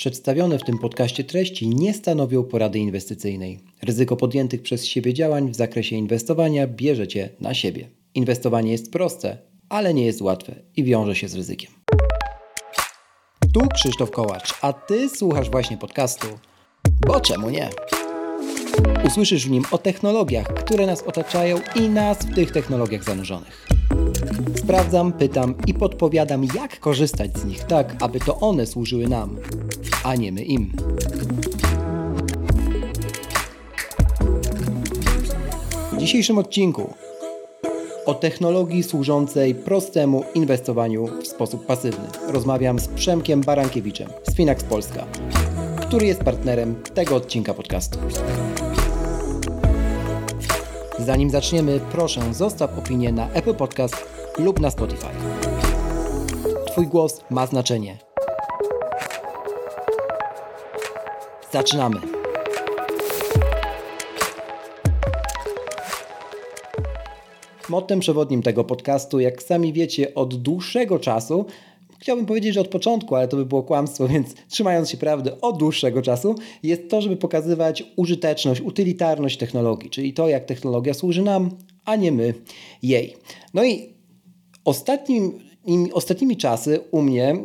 Przedstawione w tym podcaście treści nie stanowią porady inwestycyjnej. Ryzyko podjętych przez siebie działań w zakresie inwestowania bierzecie na siebie. Inwestowanie jest proste, ale nie jest łatwe i wiąże się z ryzykiem. Tu Krzysztof Kołacz, a Ty słuchasz właśnie podcastu. Bo czemu nie? Usłyszysz w nim o technologiach, które nas otaczają i nas w tych technologiach zanurzonych. Sprawdzam, pytam i podpowiadam, jak korzystać z nich tak, aby to one służyły nam, a nie my im. W dzisiejszym odcinku o technologii służącej prostemu inwestowaniu w sposób pasywny. Rozmawiam z Przemkiem Barankiewiczem z Finax Polska, który jest partnerem tego odcinka podcastu. Zanim zaczniemy, proszę zostaw opinię na Apple Podcast lub na Spotify. Twój głos ma znaczenie. Zaczynamy. Mottem przewodnim tego podcastu, jak sami wiecie, od dłuższego czasu chciałbym powiedzieć, że od początku, ale to by było kłamstwo, więc trzymając się prawdy od dłuższego czasu, jest to, żeby pokazywać użyteczność, utylitarność technologii, czyli to, jak technologia służy nam, a nie my jej. No i ostatnim, ostatnimi czasy u mnie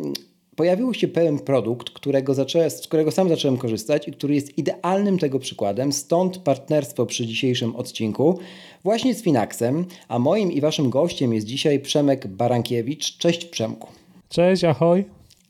pojawił się pewien produkt, którego zaczę, z którego sam zacząłem korzystać i który jest idealnym tego przykładem, stąd partnerstwo przy dzisiejszym odcinku właśnie z Finaxem, a moim i waszym gościem jest dzisiaj Przemek Barankiewicz. Cześć Przemku. Cześć, ahoj.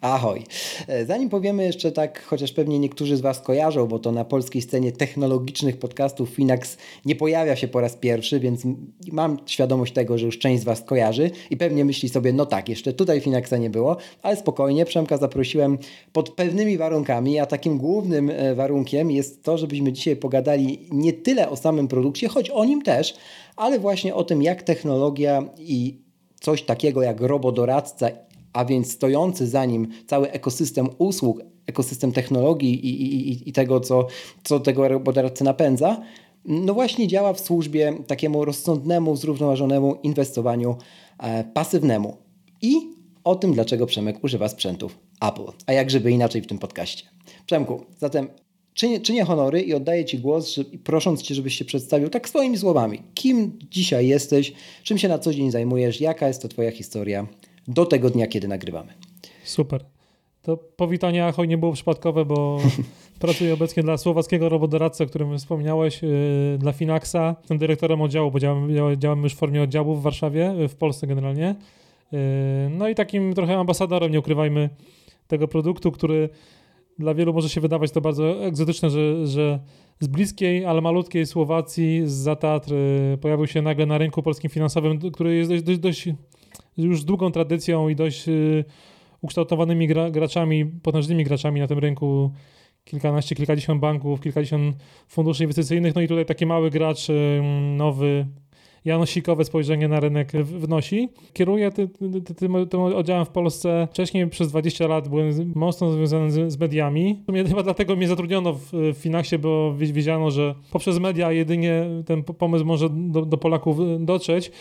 Ahoj. E, zanim powiemy jeszcze tak, chociaż pewnie niektórzy z Was kojarzą, bo to na polskiej scenie technologicznych podcastów Finax nie pojawia się po raz pierwszy, więc mam świadomość tego, że już część z Was kojarzy i pewnie myśli sobie, no tak, jeszcze tutaj Finaxa nie było, ale spokojnie, Przemka zaprosiłem pod pewnymi warunkami, a takim głównym e, warunkiem jest to, żebyśmy dzisiaj pogadali nie tyle o samym produkcie, choć o nim też, ale właśnie o tym, jak technologia i coś takiego jak robodoradca a więc stojący za nim cały ekosystem usług, ekosystem technologii i, i, i tego, co, co tego robodoradcy napędza, no właśnie działa w służbie takiemu rozsądnemu, zrównoważonemu inwestowaniu e, pasywnemu. I o tym, dlaczego Przemek używa sprzętów Apple. A jak żeby inaczej w tym podcaście. Przemku, zatem czynię, czynię honory i oddaję Ci głos, że, prosząc Cię, żebyś się przedstawił tak swoimi słowami. Kim dzisiaj jesteś, czym się na co dzień zajmujesz, jaka jest to Twoja historia do tego dnia, kiedy nagrywamy. Super. To powitanie Ahoj nie było przypadkowe, bo pracuję obecnie dla słowackiego robodoradcy, o którym wspomniałeś, yy, dla Finaxa. Jestem dyrektorem oddziału, bo działamy, działamy już w formie oddziału w Warszawie, w Polsce generalnie. Yy, no i takim trochę ambasadorem, nie ukrywajmy, tego produktu, który dla wielu może się wydawać to bardzo egzotyczne, że, że z bliskiej, ale malutkiej Słowacji, z Zatatr pojawił się nagle na rynku polskim finansowym, który jest dość, dość, dość już z długą tradycją i dość y, ukształtowanymi gra, graczami, potężnymi graczami na tym rynku. Kilkanaście, kilkadziesiąt banków, kilkadziesiąt funduszy inwestycyjnych. No i tutaj taki mały gracz, nowy, janosikowe spojrzenie na rynek wnosi. Kieruję ty, ty, ty, tym oddziałem w Polsce. Wcześniej przez 20 lat byłem mocno związany z, z mediami. W sumie chyba dlatego mnie zatrudniono w, w Finaxie, bo wiedziano, że poprzez media jedynie ten pomysł może do, do Polaków dotrzeć.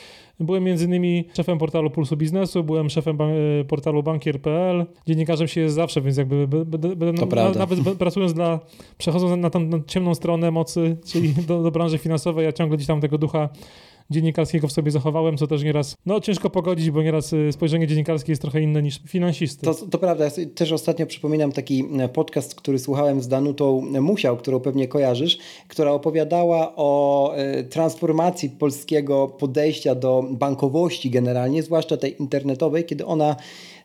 Byłem między innymi szefem portalu Pulsu Biznesu, byłem szefem ban portalu bankier.pl. Dziennikarzem się jest zawsze, więc jakby na, nawet pracując dla, przechodząc na tą ciemną stronę mocy, czyli do, do branży finansowej, ja ciągle gdzieś tam tego ducha dziennikarskiego w sobie zachowałem, co też nieraz, no ciężko pogodzić, bo nieraz y, spojrzenie dziennikarskie jest trochę inne niż finansisty. To, to prawda, ja też ostatnio przypominam taki e, podcast, który słuchałem z Danutą Musiał, którą pewnie kojarzysz, która opowiadała o e, transformacji polskiego podejścia do bankowości generalnie, zwłaszcza tej internetowej, kiedy ona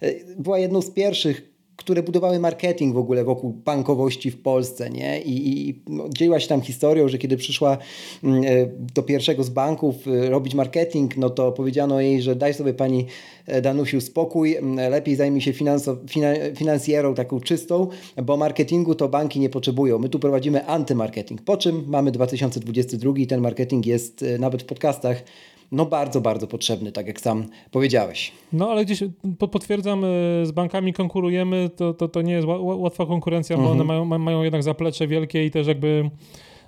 e, była jedną z pierwszych które budowały marketing w ogóle wokół bankowości w Polsce, nie? I, i no, dzieliła się tam historią, że kiedy przyszła mm, e, do pierwszego z banków e, robić marketing, no to powiedziano jej, że daj sobie pani e, Danusiu spokój, lepiej zajmij się finanso, finansjerą taką czystą, bo marketingu to banki nie potrzebują. My tu prowadzimy antymarketing. Po czym mamy 2022 i ten marketing jest nawet w podcastach no bardzo, bardzo potrzebny, tak jak sam powiedziałeś. No ale gdzieś potwierdzam, e, z bankami konkurujemy, to, to, to nie jest łatwa konkurencja, mhm. bo one mhm. mają, mają jednak zaplecze wielkie i też jakby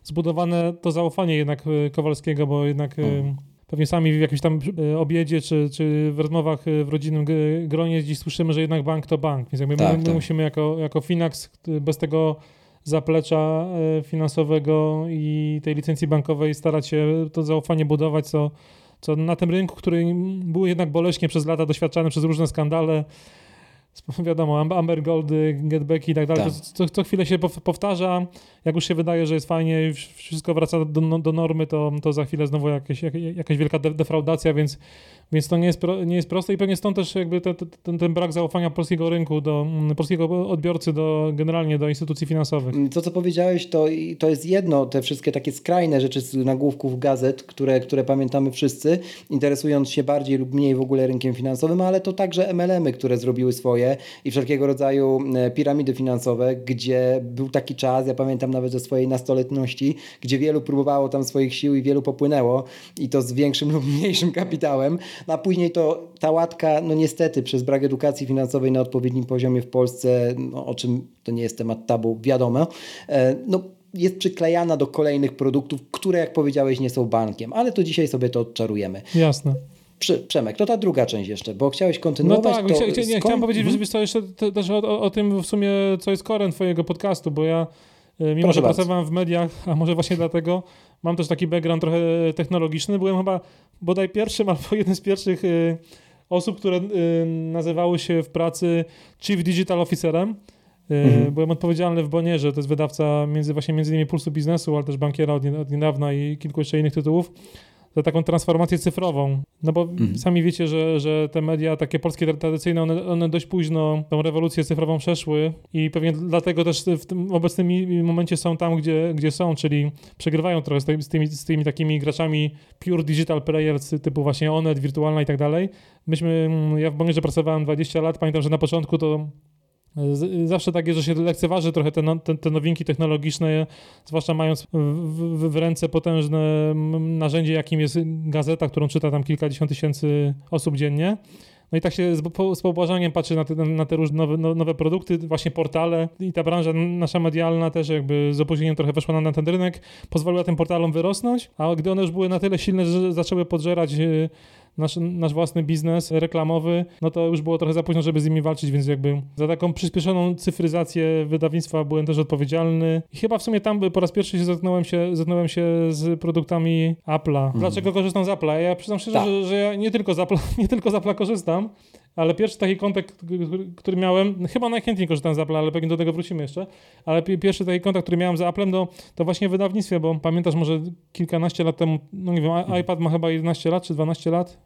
zbudowane to zaufanie jednak e, Kowalskiego, bo jednak e, mhm pewnie sami w jakimś tam obiedzie czy, czy w rozmowach w rodzinnym gronie dziś słyszymy, że jednak bank to bank. Więc jakby tak, my, my tak. musimy jako, jako Finax bez tego zaplecza finansowego i tej licencji bankowej starać się to zaufanie budować, co, co na tym rynku, który był jednak boleśnie przez lata doświadczany przez różne skandale, wiadomo, Amber Goldy, Getbacki i tak dalej, tak. Co, co, chwilę się powtarza, jak już się wydaje, że jest fajnie i wszystko wraca do, do normy, to, to za chwilę znowu jakieś, jakaś wielka defraudacja, więc więc to nie jest, nie jest proste i pewnie stąd też jakby te, te, ten, ten, brak zaufania polskiego rynku, do mm, polskiego odbiorcy, do, generalnie do instytucji finansowych. To, co powiedziałeś, to, to jest jedno, te wszystkie takie skrajne rzeczy z nagłówków gazet, które, które pamiętamy wszyscy, interesując się bardziej lub mniej w ogóle rynkiem finansowym, ale to także MLM-y, które zrobiły swoje i wszelkiego rodzaju e, piramidy finansowe, gdzie był taki czas, ja pamiętam nawet ze swojej nastoletności, gdzie wielu próbowało tam swoich sił i wielu popłynęło i to z większym lub mniejszym kapitałem, no a później to ta łatka, no niestety przez brak edukacji finansowej na odpowiednim poziomie w Polsce, no, o czym to nie jest temat tabu, wiadomo, e, no jest przyklejana do kolejnych produktów, które jak powiedziałeś nie są bankiem, ale to dzisiaj sobie to odczarujemy. Jasne. Przemek, to ta druga część jeszcze, bo chciałeś kontynuować. No tak, to chcia, nie, chciałem powiedzieć mhm. wiesz, jeszcze też o, o, o, tym w sumie, co jest korem twojego podcastu, bo ja e, mimo, Proszę że bardzo. pracowałem w mediach, a może właśnie dlatego mam też taki background trochę technologiczny, byłem chyba bodaj pierwszym albo jednym z pierwszych y, osób, które y, nazywały się w pracy Chief Digital Officerem. Mhm. Byłem odpowiedzialny w Bonierze, to jest wydawca między, właśnie między innymi Pulsu Biznesu, ale też Bankiera od niedawna i kilku jeszcze innych tytułów za taką transformację cyfrową. No bo mhm. sami wiecie, że, że te media takie polskie tradycyjne, one, one dość późno tą rewolucję cyfrową przeszły i pewnie dlatego też w tym obecnym momencie są tam, gdzie, gdzie są, czyli przegrywają trochę z tymi, z tymi, z tymi takimi graczami pure digital players typu właśnie Onet, Wirtualna i tak dalej. Myśmy, ja w Bonierze pracowałem 20 lat, pamiętam, że na początku to Zawsze tak jest, że się lekceważy trochę te, no, te, te nowinki technologiczne, zwłaszcza mając w, w, ręce potężne narzędzie, jakim jest gazeta, którą czyta tam kilkadziesiąt tysięcy osób dziennie. No i tak się z, z pobłażaniem patrzy na te, na te różne nowe, no, nowe produkty, właśnie portale i ta branża nasza medialna też jakby z opóźnieniem trochę weszła na, na ten rynek, pozwoliła tym portalom wyrosnąć, a gdy one już były na tyle silne, że zaczęły podżerać y, nasz, nasz własny biznes reklamowy, no to już było trochę za późno, żeby z nimi walczyć, więc jakby za taką przyspieszoną cyfryzację wydawnictwa byłem też odpowiedzialny. I chyba w sumie tam po raz pierwszy się zetknąłem się, zetknąłem się z produktami Apple'a. Dlaczego korzystam z Apple'a? Ja przyznam szczerze, tak. że, że ja nie tylko z Apple'a, nie tylko z Apple'a korzystam, ale pierwszy taki kontakt, który miałem, chyba najchętniej korzystam z Apple'a, ale pewnie do tego wrócimy jeszcze, ale pierwszy taki kontakt, który miałem z Apple'em, to, to właśnie w wydawnictwie, bo pamiętasz może kilkanaście lat temu, no nie wiem, iPad ma chyba 11 lat czy 12 lat,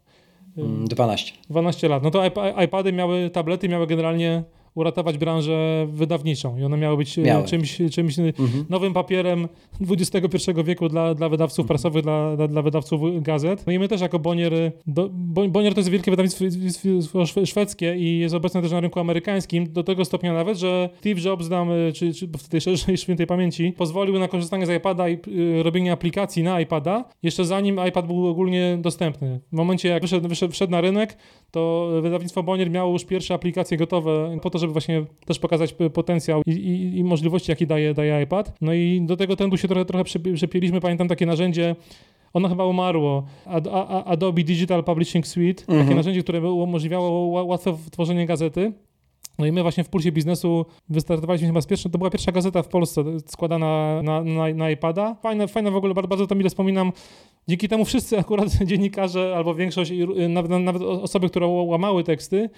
12. 12 lat. No to iPady miały, tablety miały generalnie uratować branżę wydawniczą i one miały być e, miały. czymś, czymś mhm. nowym papierem XXI wieku dla, dla wydawców mhm. prasowych, dla, dla, dla, wydawców gazet. No i my też jako Bonier, do, Bonier to jest wielkie wydawnictwo szwedzkie i jest obecne też na rynku amerykańskim, do tego stopnia nawet, że Steve Jobs nam, e, czy, czy w tej szerszej świętej pamięci, pozwolił na korzystanie z iPada i robienie aplikacji na iPada, jeszcze zanim iPad był ogólnie dostępny. W momencie jak wyszedł, wyszedł, wszedł na rynek, to wydawnictwo Bonier miało już pierwsze aplikacje gotowe po to, żeby właśnie też pokazać potencjał i, i, i możliwości, jakie daje, daje iPad. No i do tego trendu się trochę, trochę przepieliśmy. Pamiętam takie narzędzie, ono chyba umarło. Adobe Digital Publishing Suite, mhm. takie narzędzie, które umożliwiało łatwe tworzenie gazety. No i my właśnie w Pulsie Biznesu wystartowaliśmy chyba z pierwszą, to była pierwsza gazeta w Polsce składana na, na, na iPada. Fajne, fajne w ogóle, bardzo, bardzo to mile wspominam. Dzięki temu wszyscy akurat dziennikarze albo większość, nawet, nawet osoby, które łamały teksty,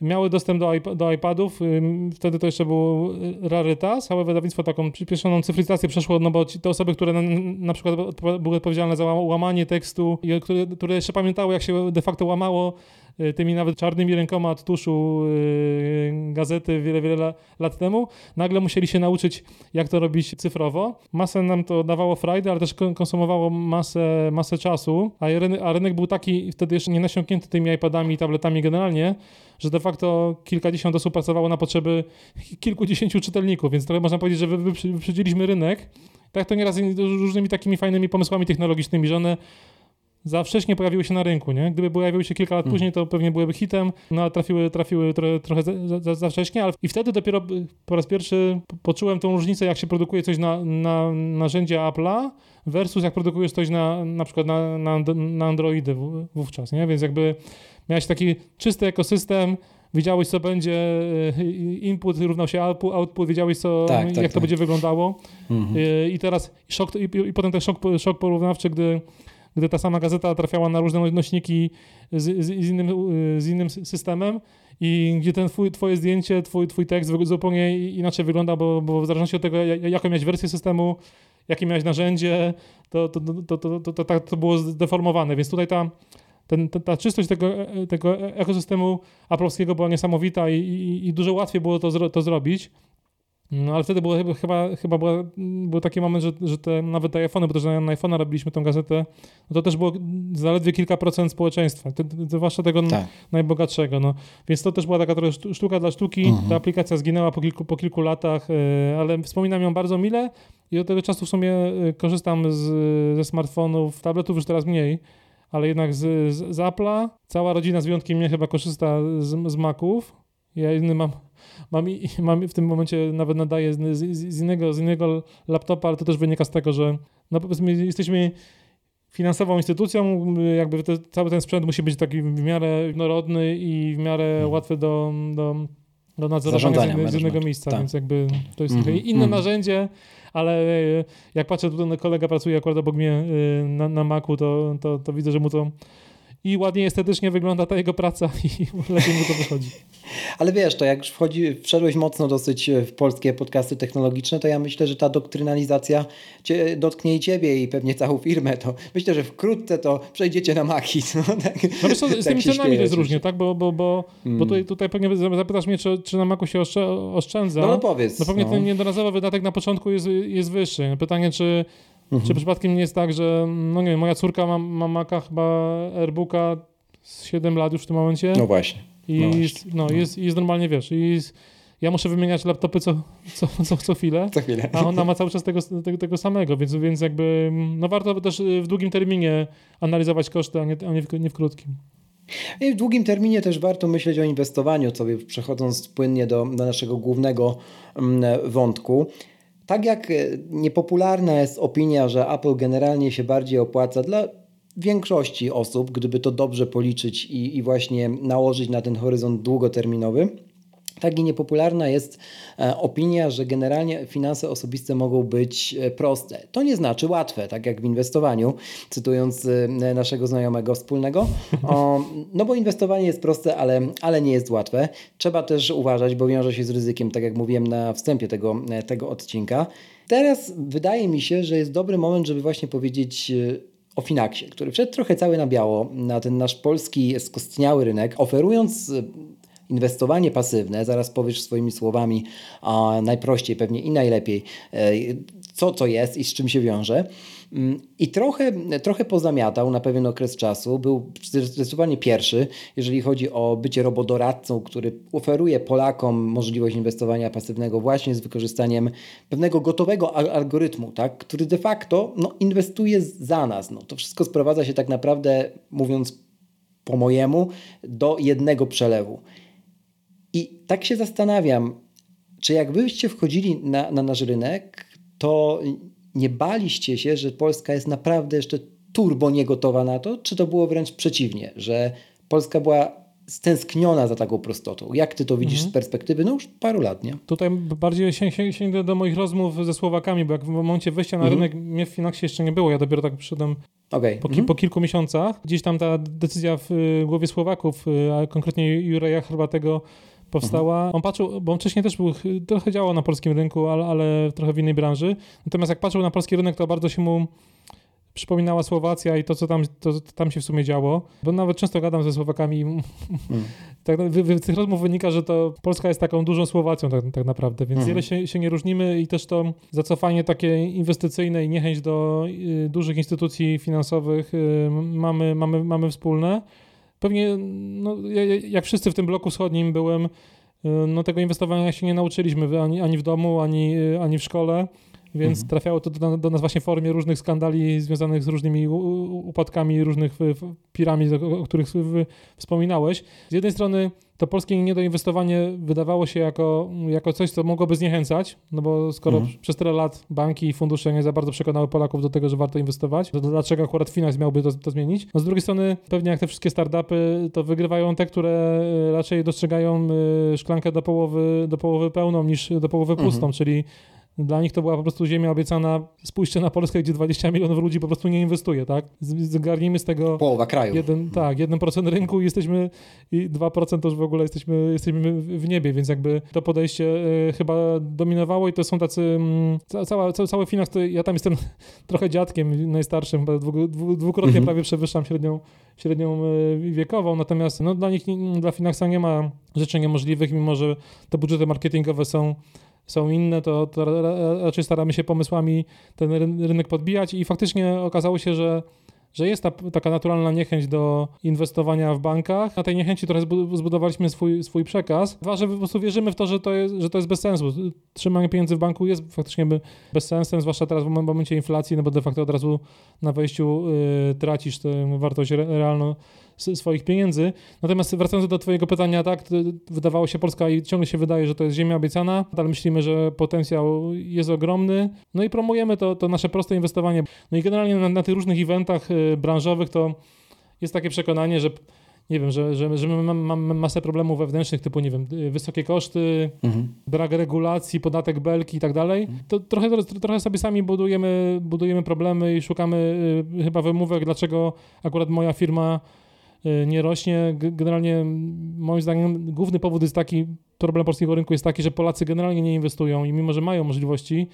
miały dostęp do, iP do iPadów. Wtedy to jeszcze był y, rarytas. Całe wydawnictwo taką przyspieszoną cyfryzację przeszło, no bo te osoby, które na, na przykład były odpowiedzialne za łamanie tekstu, i które, które jeszcze pamiętały, jak się de facto łamało Y, tymi nawet czarnymi rękoma od tuszu y, gazety wiele, wiele lat temu, nagle musieli się nauczyć, jak to robić cyfrowo. Masę nam to dawało frajdy, ale też konsumowało masę, masę czasu, a rynek, a rynek był taki wtedy jeszcze nie nasiąknięty tymi iPadami i tabletami generalnie, że de facto kilkadziesiąt osób pracowało na potrzeby kilkudziesięciu czytelników, więc trochę można powiedzieć, że wyprzedziliśmy rynek. Tak to nieraz różnymi takimi fajnymi pomysłami technologicznymi, że one za wcześnie pojawiły się na rynku, nie? Gdyby pojawiły się kilka lat mm. później, to pewnie byłyby hitem, no ale trafiły, trafiły trochę, trochę za, za, za, wcześnie, ale i wtedy dopiero po raz pierwszy poczułem tą różnicę, jak się produkuje coś na, na narzędzie Apple'a versus jak produkujesz coś na, na przykład na, na, na Androidy wówczas, nie? Więc jakby miałeś taki czysty ekosystem, wiedziałeś, co będzie, e, input równał się output, output wiedziałeś, co, tak, jak tak, to tak. będzie wyglądało. Mhm. I, I teraz szok, i, i, potem ten szok, szok porównawczy, gdy gdy ta sama gazeta trafiała na różne nośniki z, z, z, innym, z innym systemem i gdzie ten twój, twoje zdjęcie, twój, twój tekst zupełnie inaczej wygląda, bo, bo w zależności od tego, jaką miałeś wersję systemu, jakie miałeś narzędzie, to, to, to, to, to, to, to było zdeformowane, więc tutaj ta, ten, ta, ta, czystość tego, tego ekosystemu aplowskiego była niesamowita i, i, i, dużo łatwiej było to, to zrobić. No ale wtedy było, chyba, chyba była, był taki moment, że, że te, nawet te iPhony, bo też na, na iPhone'a robiliśmy tą gazetę, no to też było zaledwie kilka procent społeczeństwa, te, te, zwłaszcza tego tak. najbogatszego. No. Więc to też była taka trochę sztuka dla sztuki. Mhm. Ta aplikacja zginęła po kilku, po kilku latach, yy, ale wspominam ją bardzo mile i od tego czasu w sumie e, korzystam z, ze smartfonów, tabletów już teraz mniej, ale jednak z, z, z Apple'a. Cała rodzina z wyjątkiem mnie chyba korzysta z, z Maców. Ja inny mam mam, mam w tym momencie nawet nadaję z, z, z, innego, z innego laptopa, ale to też wynika z tego, że no powiedzmy jesteśmy finansową instytucją, jakby te, cały ten sprzęt musi być taki w miarę jednorodny i w miarę hmm. łatwy do, do, do nadzorowania z, z jednego miejsca, tak. więc jakby to jest mm -hmm. inne mm -hmm. narzędzie, ale jak patrzę, tutaj kolega pracuje akurat obok mnie y, na, na Macu, to, to, to widzę, że mu to i ładnie estetycznie wygląda ta jego praca i lepiej mu to wychodzi. Ale wiesz, to jak wchodzi, wszedłeś mocno dosyć w polskie podcasty technologiczne, to ja myślę, że ta doktrynalizacja cię, dotknie i ciebie i pewnie całą firmę. To myślę, że wkrótce to przejdziecie na Maki. No, tak, no wiesz, co, z tak tymi cenami to jest różnie, tak? Bo, bo, bo, hmm. bo tutaj, tutaj pewnie zapytasz mnie, czy, czy na Macu się oszczędza. No, no powiedz. No pewnie no. ten jednorazowy wydatek na początku jest, jest wyższy. Pytanie, czy Mhm. Czy przypadkiem nie jest tak, że no nie wiem, moja córka ma, ma Maca chyba Airbooka z 7 lat już w tym momencie. No właśnie. I no, właśnie. no, no. Jest, jest normalnie, wiesz, i ja muszę wymieniać laptopy co, co, co, co chwilę, co chwilę, a ona ma cały czas tego, tego, tego, samego, więc, więc jakby no warto też w długim terminie analizować koszty, a nie, a nie, w, nie w krótkim. I w długim terminie też warto myśleć o inwestowaniu, sobie przechodząc płynnie do, do naszego głównego mm, wątku. Tak jak e, niepopularna jest opinia, że Apple generalnie się bardziej opłaca dla większości osób, gdyby to dobrze policzyć i, i właśnie nałożyć na ten horyzont długoterminowy, tak i niepopularna jest e, opinia, że generalnie finanse osobiste mogą być e, proste. To nie znaczy łatwe, tak jak w inwestowaniu, cytując e, naszego znajomego wspólnego. O, no bo inwestowanie jest proste, ale, ale nie jest łatwe. Trzeba też uważać, bo wiąże się z ryzykiem, tak jak mówiłem na wstępie tego, tego odcinka. Teraz wydaje mi się, że jest dobry moment, żeby właśnie powiedzieć o Finaxie, który wszedł trochę cały na biało na ten nasz polski skostniały rynek, oferując inwestowanie pasywne, zaraz powiesz swoimi słowami a najprościej pewnie i najlepiej, e, co to jest i z czym się wiąże. Mm, I trochę, trochę pozamiatał na pewien okres czasu. Był zdecydowanie pierwszy, jeżeli chodzi o bycie robodoradcą, który oferuje Polakom możliwość inwestowania pasywnego właśnie z wykorzystaniem pewnego gotowego algorytmu, tak, który de facto no, inwestuje za nas. No, to wszystko sprowadza się tak naprawdę, mówiąc po mojemu, do jednego przelewu. I tak się zastanawiam, czy jak byście wchodzili na, na nasz rynek, to nie baliście się, że Polska jest naprawdę jeszcze turbo niegotowa na to, czy to było wręcz przeciwnie, że Polska była stęskniona za taką prostotą. Jak ty to widzisz mhm. z perspektywy no już paru lat, nie? Tutaj bardziej sięgnę się, się do moich rozmów ze Słowakami, bo jak w momencie wejścia na mhm. rynek mnie w Finaxie jeszcze nie było, ja dopiero tak przyszedłem okay. po, mhm. po, kilku miesiącach. Gdzieś tam ta decyzja w głowie Słowaków, y, a konkretnie Jureja Chorwatego powstała. Mhm. On patrzył, bo on wcześniej też był, trochę działał na polskim rynku, ale, ale trochę w innej branży. Natomiast jak patrzył na polski rynek, to bardzo się mu przypominała Słowacja i to, co tam, to, to tam się w sumie działo. Bo nawet często gadam ze Słowakami. Mm. tak, z tych rozmów wynika, że to Polska jest taką dużą Słowacją tak, tak naprawdę, więc mhm. wiele się, się nie różnimy i też to zacofanie takie inwestycyjne i niechęć do y, dużych instytucji finansowych y, mamy, mamy, mamy wspólne. Pewnie, no, jak wszyscy w tym bloku wschodnim byłem, y, no tego inwestowania się nie nauczyliśmy ani, ani w domu, ani, y, ani w szkole. więc mhm. trafiało to do, do, nas właśnie w formie różnych skandali związanych z różnymi upadkami różnych piramid, o, o których wspominałeś. Z jednej strony to polskie niedoinwestowanie wydawało się jako, jako coś, co mogłoby zniechęcać, no bo skoro mhm. przez tyle lat banki i fundusze nie za bardzo przekonały Polaków do tego, że warto inwestować, to dlaczego akurat Finax miałby to, to zmienić? No z drugiej strony, pewnie jak te wszystkie startupy, to wygrywają te, które raczej dostrzegają y, szklankę do połowy, do połowy pełną niż do połowy pustą, mhm. czyli dla nich to była po prostu ziemia obiecana. Spójrzcie na Polskę, gdzie 20 milionów ludzi po prostu nie inwestuje, tak? Zgarnijmy z tego... Połowa kraju. Jeden, tak, 1% rynku i jesteśmy, i 2% to już w ogóle jesteśmy, jesteśmy w niebie, więc jakby to podejście y, chyba dominowało i to są tacy... Y, cała, cały, cały finans, ja tam jestem trochę dziadkiem najstarszym, dwu, dwu, dwukrotnie mhm. prawie przewyższam średnią, średnią y, wiekową, natomiast no, dla nich, dla Finaxa nie ma rzeczy niemożliwych, mimo że te budżety marketingowe są są inne, to, to raczej staramy się pomysłami ten rynek podbijać i faktycznie okazało się, że że jest ta, taka naturalna niechęć do inwestowania w bankach. Na tej niechęci trochę zbudowaliśmy swój, swój przekaz. Dwa, że po prostu wierzymy w to, że to, jest, że to jest bez sensu. Trzymanie pieniędzy w banku jest faktycznie bez sensem, zwłaszcza teraz w momencie inflacji, no bo de facto od razu na wejściu y, tracisz tę wartość realną swoich pieniędzy. Natomiast wracając do Twojego pytania, tak, wydawało się Polska i ciągle się wydaje, że to jest ziemia obiecana, ale myślimy, że potencjał jest ogromny. No i promujemy to, to nasze proste inwestowanie. No i generalnie na, na tych różnych eventach y, branżowych to jest takie przekonanie, że nie wiem, że, że, że mamy mam masę problemów wewnętrznych, typu, nie wiem, y, wysokie koszty, mhm. brak regulacji, podatek belki i tak dalej, mhm. to trochę, trochę sobie sami budujemy, budujemy problemy i szukamy y, chyba wymówek, dlaczego akurat moja firma nie rośnie. Generalnie moim zdaniem główny powód jest taki, problem polskiego rynku jest taki, że Polacy generalnie nie inwestują i mimo, że mają możliwości,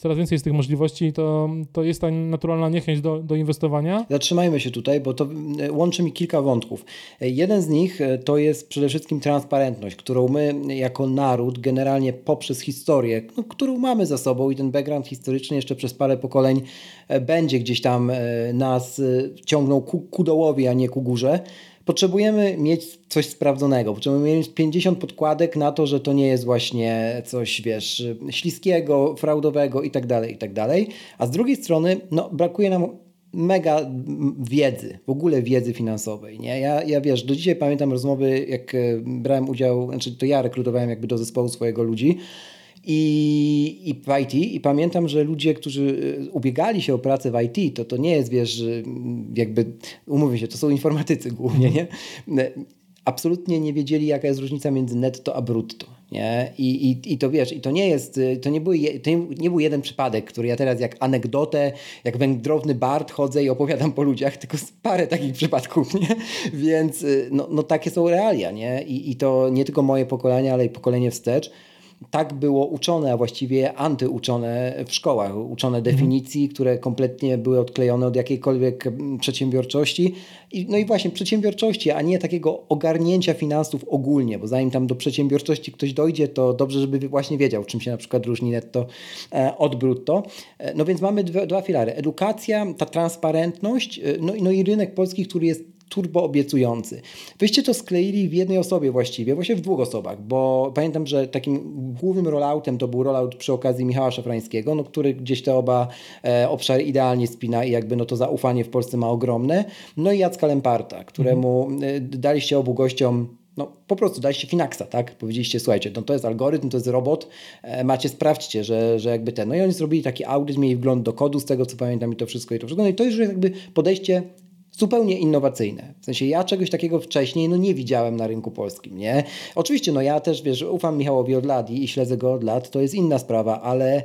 coraz więcej jest tych możliwości, to, to jest ta naturalna niechęć do, do inwestowania. Zatrzymajmy się tutaj, bo to e, łączy mi kilka wątków. E, jeden z nich e, to jest przede wszystkim transparentność, którą my jako naród generalnie poprzez historię, no, którą mamy za sobą i ten background historyczny jeszcze przez parę pokoleń będzie gdzieś tam nas ciągnął ku, ku dołowi, a nie ku górze potrzebujemy mieć coś sprawdzonego. Potrzebujemy mieć 50 podkładek na to, że to nie jest właśnie coś, wiesz, śliskiego, fraudowego i tak dalej, i tak. A z drugiej strony, no, brakuje nam mega wiedzy, w ogóle wiedzy finansowej. Nie? Ja, ja wiesz, do dzisiaj pamiętam rozmowy, jak e, brałem udział, znaczy to ja rekrutowałem jakby do zespołu swojego ludzi i, i w IT i pamiętam, że ludzie, którzy e, ubiegali się o pracę w IT, to to nie jest, wiesz, jakby, umówmy się, to są informatycy głównie, nie? E, absolutnie nie wiedzieli, jaka jest różnica między netto a brutto. Nie? I, i, I to wiesz, i to nie jest, e, to nie, był, to nie był jeden przypadek, który ja teraz jak anegdotę, jak wędrowny Bart chodzę i opowiadam po ludziach, tylko parę takich przypadków, nie? Więc no, no takie są realia, nie? I, I to nie tylko moje pokolenie, ale i pokolenie wstecz tak było uczone, a właściwie antyuczone w szkołach. Uczone mhm. definicji, które kompletnie były odklejone od jakiejkolwiek mm, przedsiębiorczości. I, no i właśnie przedsiębiorczości, a nie takiego ogarnięcia finansów ogólnie, bo zanim tam do przedsiębiorczości ktoś dojdzie, to dobrze, żeby właśnie wiedział, czym się na przykład różni netto e, od brutto. E, no więc mamy dwa, dwa filary. Edukacja, ta transparentność, e, no, no i rynek polski, który jest turbo obiecujący. Wyście to skleili w jednej osobie właściwie, właśnie w dwóch osobach, bo pamiętam, że takim głównym rolloutem to był rollout przy okazji Michała Szafrańskiego, no, który gdzieś te oba e, obszary idealnie spina i jakby no to zaufanie w Polsce ma ogromne. No i Jacka Lemparta, któremu mhm. daliście obu gościom no, po prostu daliście Finaxa, tak? Powiedzieliście, słuchajcie, no to jest algorytm, to jest robot, e, macie, sprawdźcie, że, że jakby ten. No i oni zrobili taki audyt, mieli wgląd do kodu, z tego co pamiętam i to wszystko i to wszystko. No i to już jakby podejście zupełnie innowacyjne. W sensie ja czegoś takiego wcześniej no nie widziałem na rynku polskim, nie? Oczywiście, no ja też, wiesz, ufam Michałowi od lat i, i śledzę go od lat, to jest inna sprawa, ale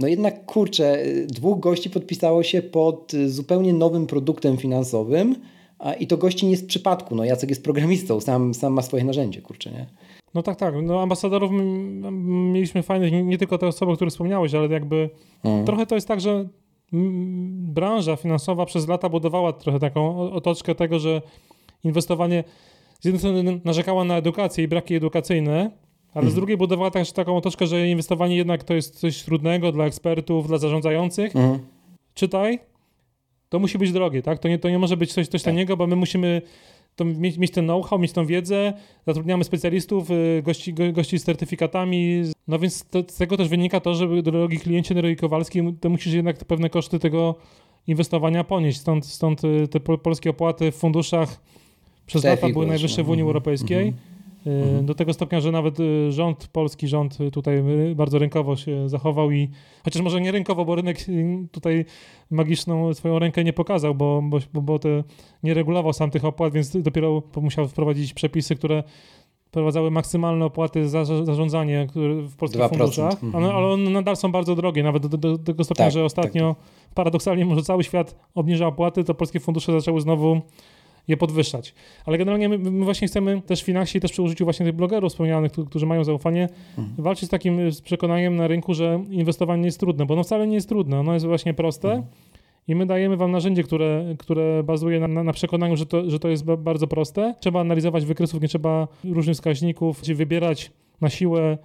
no jednak, kurczę, dwóch gości podpisało się pod zupełnie nowym produktem finansowym a, i to gości nie z przypadku, no Jacek jest programistą, sam, sam ma swoje narzędzie, kurczę, nie? No tak, tak. No ambasadorów mieliśmy fajnych, nie, nie tylko te osoby, o których wspomniałeś, ale jakby mm. trochę to jest tak, że branża finansowa przez lata budowała trochę taką otoczkę tego, że inwestowanie z jednej strony narzekała na edukację i braki edukacyjne, ale mhm. z drugiej budowała też taką otoczkę, że inwestowanie jednak to jest coś trudnego dla ekspertów, dla zarządzających. Mhm. Czytaj, to musi być drogie, tak? To nie, to nie może być coś, coś tak. taniego, bo my musimy to mieć, mieć ten know-how, mieć tą wiedzę, zatrudniamy specjalistów, y, gości, gości z certyfikatami, no więc to, z tego też wynika to, że drogi kliencie, drogi Kowalski, to musisz jednak pewne koszty tego inwestowania ponieść, stąd, stąd y, te polskie opłaty w funduszach przez lata były najwyższe w Unii mhm. Europejskiej. Mm -hmm. Mhm. Do tego stopnia, że nawet y, rząd, polski rząd y, tutaj y, bardzo rynkowo się zachował i chociaż może nie rynkowo, bo rynek tutaj magiczną swoją rękę nie pokazał, bo, bo, bo te, nie regulował sam tych opłat, więc dopiero musiał wprowadzić przepisy, które wprowadzały maksymalne opłaty za zarządzanie w polskich 2%. funduszach, mhm. ale, one nadal są bardzo drogie, nawet do, do, tego stopnia, tak, że ostatnio tak, tak. paradoksalnie może cały świat obniża opłaty, to polskie fundusze zaczęły znowu je podwyższać. Ale generalnie my, my właśnie chcemy też w Finaxie, też przy użyciu właśnie tych blogerów wspomnianych, którzy mają zaufanie, mhm. walczyć z takim z przekonaniem na rynku, że inwestowanie nie jest trudne, bo ono wcale nie jest trudne, ono jest właśnie proste. Mhm. I my dajemy wam narzędzie, które, które bazuje na, na, przekonaniu, że to, że to jest bardzo proste. Trzeba analizować wykresów, nie trzeba różnych wskaźników, czy wybierać na siłę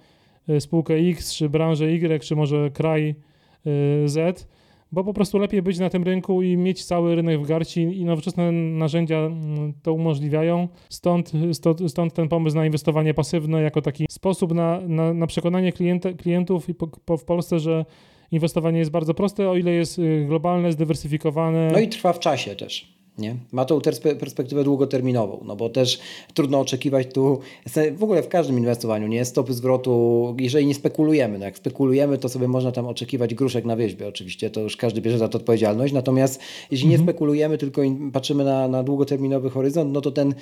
e, spółkę X, czy branżę Y, czy może kraj e, Z bo po prostu lepiej być na tym rynku i mieć cały rynek w garści i nowoczesne narzędzia mm, to umożliwiają. Stąd, stąd, stąd ten pomysł na inwestowanie pasywne jako taki sposób na, na, na przekonanie klienta, klientów po, po, w Polsce, że inwestowanie jest bardzo proste, o ile jest y, globalne, zdywersyfikowane. No i trwa w czasie też. Nie? Ma tą perspektywę długoterminową, no bo też trudno oczekiwać tu, w ogóle w każdym inwestowaniu, nie stopy zwrotu, jeżeli nie spekulujemy, no jak spekulujemy, to sobie można tam oczekiwać gruszek na wieźbie, oczywiście to już każdy bierze za to odpowiedzialność, natomiast jeśli nie mhm. spekulujemy, tylko patrzymy na, na długoterminowy horyzont, no to ten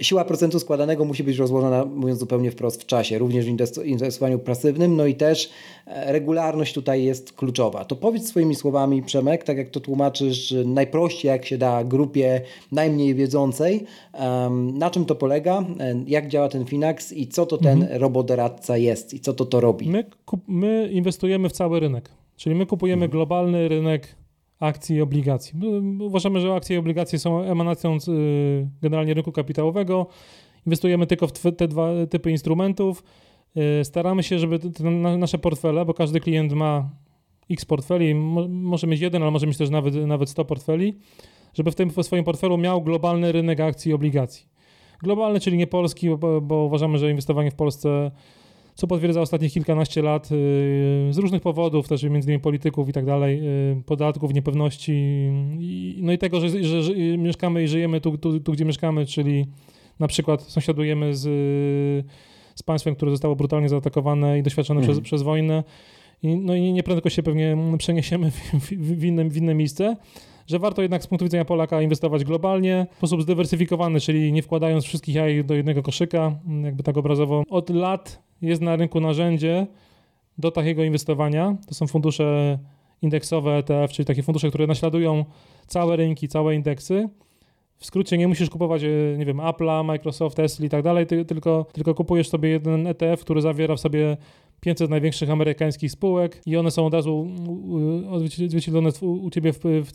siła procentu składanego musi być rozłożona, mówiąc zupełnie wprost, w czasie, również w inwestowaniu pasywnym, no i też e, regularność tutaj jest kluczowa. To powiedz swoimi słowami, Przemek, tak jak to tłumaczysz, najprościej jak się da grupie najmniej wiedzącej, na czym to polega, e, jak działa ten Finax i co to ten mhm. robodoradca jest i co to to robi? My, my inwestujemy w cały rynek, czyli my kupujemy mhm. globalny rynek akcji i obligacji. Uważamy, że akcje i obligacje są emanacją z, y, generalnie rynku kapitałowego. Inwestujemy tylko w te dwa typy instrumentów. Y, staramy się, żeby te nasze portfele, bo każdy klient ma x portfeli, może mieć jeden, ale może mieć też nawet, nawet 100 portfeli, żeby w tym w swoim portfelu miał globalny rynek akcji i obligacji. Globalny, czyli nie polski, bo, bo uważamy, że inwestowanie w Polsce co potwierdza ostatnich kilkanaście lat y, z różnych powodów, też między innymi polityków i tak dalej, y, podatków, niepewności, no i tego, że, że, że mieszkamy i żyjemy tu, tu, tu, gdzie mieszkamy, czyli na przykład sąsiadujemy z, z państwem, które zostało brutalnie zaatakowane i doświadczone mhm. przez, przez wojnę. I, no i nieprędko się pewnie przeniesiemy w, w, w, inne, w inne miejsce że warto jednak z punktu widzenia Polaka inwestować globalnie, w sposób zdywersyfikowany, czyli nie wkładając wszystkich jaj do jednego koszyka, jakby tak obrazowo. Od lat jest na rynku narzędzie do takiego inwestowania. To są fundusze indeksowe ETF, czyli takie fundusze, które naśladują całe rynki, całe indeksy. W skrócie nie musisz kupować, e, nie wiem, Apple'a, Microsoft, Tesla i tak dalej, tylko, tylko kupujesz sobie jeden ETF, który zawiera w sobie 500 największych amerykańskich spółek i one są od razu odzwierciedlone u ciebie w, w,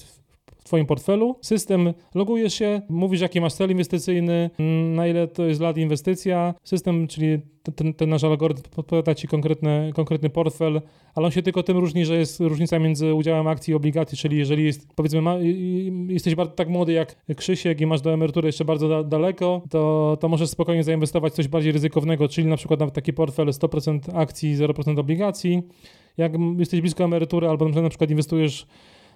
Twoim portfelu. System, logujesz się, mówisz jaki masz cel inwestycyjny, na ile to jest lat inwestycja. System, czyli ten, ten nasz algorytm podpowiada Ci konkretny, konkretny portfel, ale on się tylko tym różni, że jest różnica między udziałem akcji i obligacji, czyli jeżeli jest, powiedzmy, ma, jesteś bardzo tak młody jak Krzysiek i masz do emerytury jeszcze bardzo da, daleko, to, to możesz spokojnie zainwestować w coś bardziej ryzykownego, czyli na przykład na taki portfel 100% akcji, 0% obligacji. Jak jesteś blisko emerytury albo na przykład inwestujesz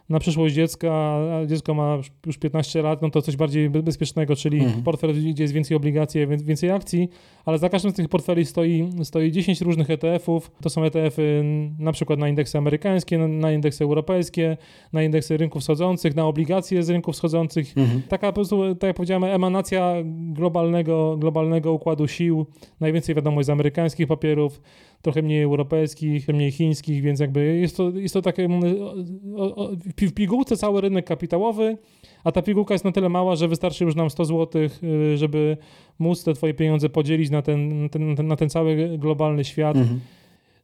na przyszłość dziecka, a dziecko ma już 15 lat, no to coś bardziej bezpiecznego, czyli mhm. portfel, gdzie jest więcej obligacji, więcej akcji, ale za każdym z tych portfeli stoi, stoi 10 różnych ETF-ów. To są ETF-y na przykład na indeksy amerykańskie, na indeksy europejskie, na indeksy rynków wschodzących, na obligacje z rynków wschodzących. Mhm. Taka po prostu, tak jak powiedziałem, emanacja globalnego, globalnego układu sił. Najwięcej wiadomo z amerykańskich papierów, trochę mniej europejskich, mniej chińskich, więc jakby jest to, jest to takie w pigułce cały rynek kapitałowy, a ta pigułka jest na tyle mała, że wystarczy już nam 100 zł, y, żeby móc te twoje pieniądze podzielić na ten, ten, na ten cały globalny świat. Mhm.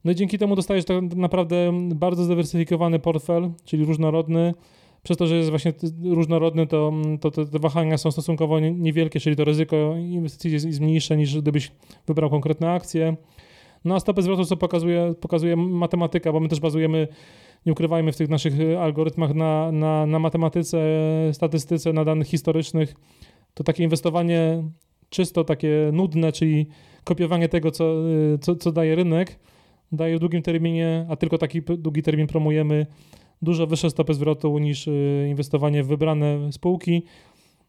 No i dzięki temu dostajesz tak naprawdę bardzo zdywersyfikowany portfel, czyli różnorodny. Przez to, że jest właśnie różnorodny, to, to te, te wahania są stosunkowo niewielkie, czyli to ryzyko inwestycji jest, jest mniejsze niż gdybyś wybrał konkretne akcje. No a stopę zwrotu co pokazuje, pokazuje matematyka, bo my też bazujemy, nie ukrywajmy, w tych naszych algorytmach na, na, na matematyce, statystyce, na danych historycznych. to takie inwestowanie czysto takie nudne, czyli kopiowanie tego, co, co, co daje rynek, daje w długim terminie, a tylko taki długi termin promujemy, dużo wyższe stopy zwrotu niż y, inwestowanie w wybrane spółki.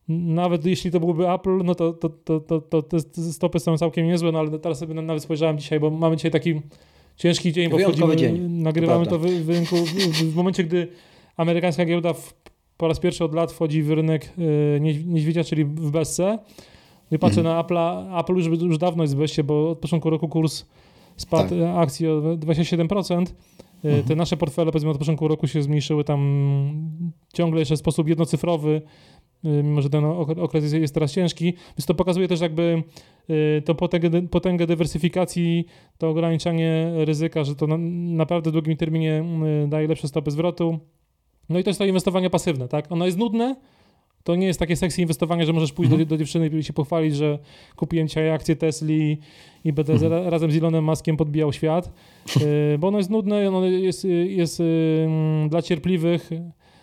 Nawet jeśli to byłby Apple, no to, to, to, to, to te stopy są całkiem niezłe, no ale teraz sobie nawet spojrzałem dzisiaj, bo mamy dzisiaj taki ciężki dzień, bo wchodzimy, dzień. nagrywamy to, to w, w, rynku w, w, momencie, gdy amerykańska giełda po raz pierwszy od lat wchodzi w rynek y, niedźwiedzia, czyli w. No I patrzę mhm. na Apple, Apple już, już dawno jest w Bessie, bo od początku roku kurs spadł tak. akcji o 27%. Y, mhm. Te nasze portfele, powiedzmy, od początku roku się zmniejszyły tam ciągle jeszcze w sposób jednocyfrowy, mimo że ten okres jest teraz ciężki. Więc to pokazuje też jakby y, to potęgę, potęgę dywersyfikacji, to ograniczanie ryzyka, że to na, naprawdę w długim terminie daje lepsze stopy zwrotu. No i to jest to inwestowanie pasywne, tak? Ono jest nudne, to nie jest takie sexy inwestowanie, że możesz pójść mhm. do, do, dziewczyny i się pochwalić, że kupiłem dzisiaj akcję Tesli i będę mhm. razem z Elonem Maskiem podbijał świat, y, bo ono jest nudne, ono jest, jest dla cierpliwych,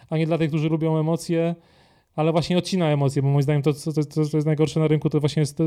a nie dla tych, którzy lubią emocje ale właśnie odcina emocje, bo moim zdaniem to, co, jest najgorsze na rynku, to właśnie jest,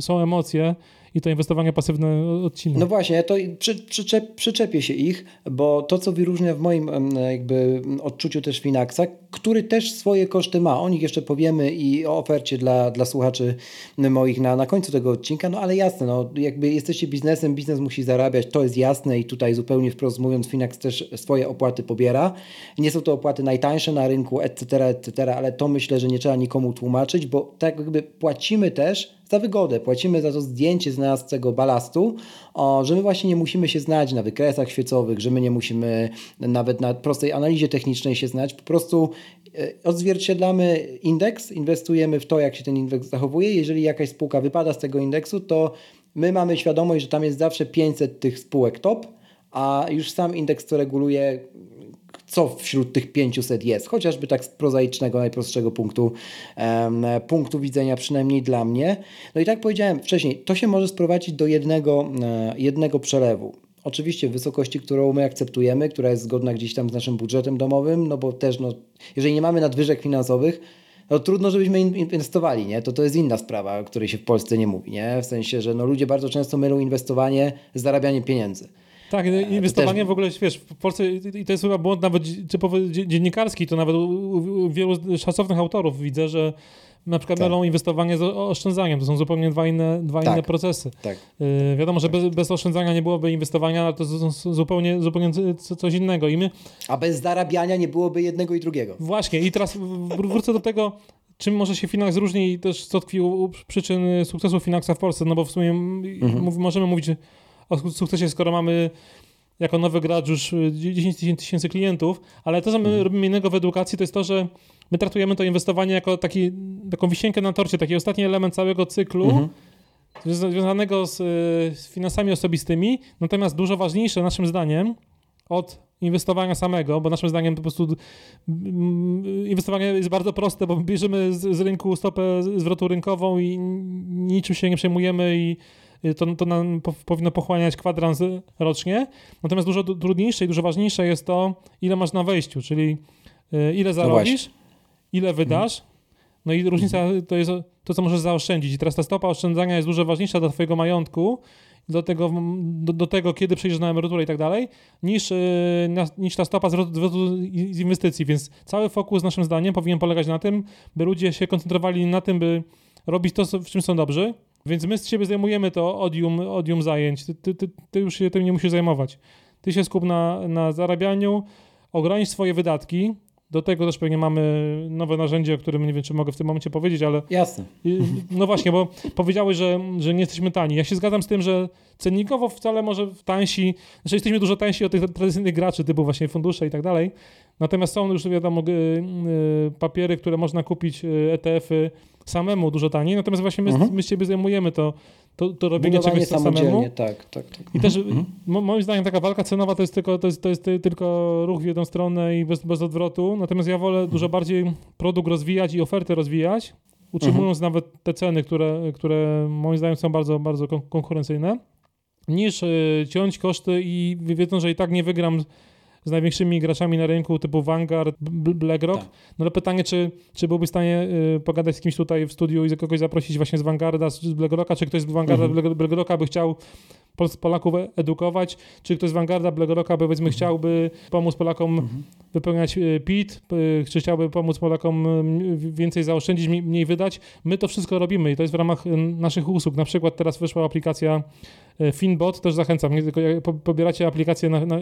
są emocje i to inwestowanie pasywne odcina. No właśnie, to przy, przyczep, przyczepię się ich, bo to, co wyróżnia w moim jakby odczuciu też Finaxa, który też swoje koszty ma, o nich jeszcze powiemy i o ofercie dla, dla słuchaczy moich na, na końcu tego odcinka, no ale jasne, no jakby jesteście biznesem, biznes musi zarabiać, to jest jasne i tutaj zupełnie wprost mówiąc Finax też swoje opłaty pobiera. Nie są to opłaty najtańsze na rynku, etc., etc., ale to myślę, że nie trzeba nikomu tłumaczyć, bo tak jakby płacimy też za wygodę, płacimy za to zdjęcie z nas tego balastu, o, że my właśnie nie musimy się znać na wykresach świecowych, że my nie musimy nawet na prostej analizie technicznej się znać, po prostu e, odzwierciedlamy indeks, inwestujemy w to, jak się ten indeks zachowuje. Jeżeli jakaś spółka wypada z tego indeksu, to my mamy świadomość, że tam jest zawsze 500 tych spółek top, a już sam indeks to reguluje co wśród tych 500 jest, chociażby tak z prozaicznego, najprostszego punktu, punktu widzenia, przynajmniej dla mnie. No i tak powiedziałem wcześniej, to się może sprowadzić do jednego, e, jednego przelewu. Oczywiście w wysokości, którą my akceptujemy, która jest zgodna gdzieś tam z naszym budżetem domowym, no bo też, no, jeżeli nie mamy nadwyżek finansowych, no trudno, żebyśmy inwestowali, nie? To to jest inna sprawa, o której się w Polsce nie mówi, nie? W sensie, że no ludzie bardzo często mylą inwestowanie z zarabianiem pieniędzy. Tak, inwestowanie też... w ogóle, wiesz, w Polsce, i to jest chyba błąd nawet typowy dziennikarski, to nawet u, wielu szacownych autorów widzę, że na przykład tak. mylą inwestowanie z oszczędzaniem. To są zupełnie dwa inne, dwa tak. inne procesy. Tak. Yy, wiadomo, że bez, bez, oszczędzania nie byłoby inwestowania, ale to zupełnie, zupełnie coś innego. I my... A bez zarabiania nie byłoby jednego i drugiego. Właśnie. I teraz wrócę do tego, czym może się Finax różni i też co tkwi u, przyczyn sukcesu Finaxa w Polsce. No bo w sumie mhm. możemy mówić o sukcesie, skoro mamy jako nowy gracz już 10 y, tysięcy klientów, ale to, co my mhm. robimy innego w edukacji, to jest to, że my traktujemy to inwestowanie jako taki, taką wisienkę na torcie, taki ostatni element całego cyklu, mhm. związanego z, z finansami osobistymi, natomiast dużo ważniejsze naszym zdaniem od inwestowania samego, bo naszym zdaniem po prostu inwestowanie jest bardzo proste, bo bierzemy z, z rynku stopę zwrotu rynkową i niczym się nie przejmujemy i Y, to, to nam po, powinno pochłaniać kwadrans rocznie. Natomiast dużo trudniejsze i dużo ważniejsze jest to, ile masz na wejściu, czyli y, ile no zarobisz, no ile wydasz. No i różnica mhm. to jest to, co możesz zaoszczędzić. I teraz ta stopa oszczędzania jest dużo ważniejsza dla Twojego majątku, do tego, do, do tego kiedy przejdziesz na emeryturę i tak dalej, niż, yy, niż ta stopa zwrotu z inwestycji. Więc cały fokus, naszym zdaniem, powinien polegać na tym, by ludzie się koncentrowali na tym, by robić to, w czym są dobrzy, więc my z siebie zajmujemy to odium, odium zajęć. Ty, ty, ty, ty już się tym nie musisz zajmować. Ty się skup na, na zarabianiu, ogranicz swoje wydatki. Do tego też pewnie mamy nowe narzędzie, o którym nie wiem, czy mogę w tym momencie powiedzieć, ale. Jasne. No właśnie, bo powiedziałeś, że, że nie jesteśmy tani. Ja się zgadzam z tym, że cennikowo wcale może tańsi, znaczy jesteśmy dużo tańsi od tych tradycyjnych graczy, typu właśnie fundusze i tak dalej. Natomiast są już wiadomo papiery, które można kupić, ETF-y samemu dużo taniej, natomiast właśnie my, mhm. my siebie zajmujemy to, to, to robienie Budowanie czegoś samemu. Tak, tak, tak. I też mhm. moim zdaniem taka walka cenowa to jest tylko, to jest, to jest tylko ruch w jedną stronę i bez, bez odwrotu, natomiast ja wolę dużo bardziej produkt rozwijać i ofertę rozwijać, utrzymując mhm. nawet te ceny, które, które moim zdaniem są bardzo, bardzo konkurencyjne, niż y, ciąć koszty i wiedząc, że i tak nie wygram z największymi graczami na rynku typu Vanguard, BlackRock. Tak. No ale pytanie, czy, czy byłby w stanie y, pogadać z kimś tutaj w studiu i kogoś zaprosić właśnie z Vanguarda, z BlackRocka, czy ktoś z Vanguarda, mhm. BlackRocka by chciał Polaków edukować, czy ktoś z Vanguarda, BlackRocka powiedzmy mhm. chciałby pomóc Polakom mhm. wypełniać y, PIT, czy chciałby pomóc Polakom więcej zaoszczędzić, mniej wydać. My to wszystko robimy i to jest w ramach naszych usług. Na przykład teraz wyszła aplikacja E, Finbot też zachęcam, nie tylko jak pobieracie aplikację na, na, e,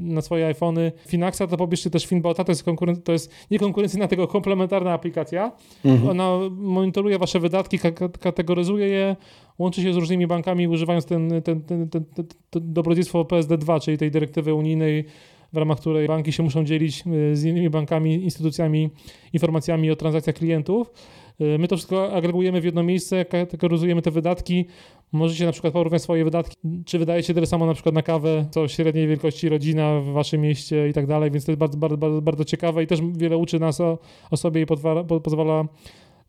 na swoje iPhony Finaxa, to pobierzcie też Finbota, to jest, konkuren- to jest nie konkurencyjna, tylko komplementarna aplikacja. Mhm. Ona monitoruje wasze wydatki, kategoryzuje je, łączy się z różnymi bankami, używając ten, ten, ten, ten, ten dobrodziejstwo PSD2, czyli tej dyrektywy unijnej, w ramach której banki się muszą dzielić e, z innymi bankami, instytucjami informacjami o transakcjach klientów. My to wszystko agregujemy w jedno miejsce, kategoryzujemy te wydatki. Możecie na przykład porównać swoje wydatki, czy wydajecie tyle samo na przykład na kawę, co średniej wielkości rodzina w waszym mieście i tak dalej, więc to jest bardzo, bardzo, bardzo, bardzo ciekawe i też wiele uczy nas o, o sobie i pozwala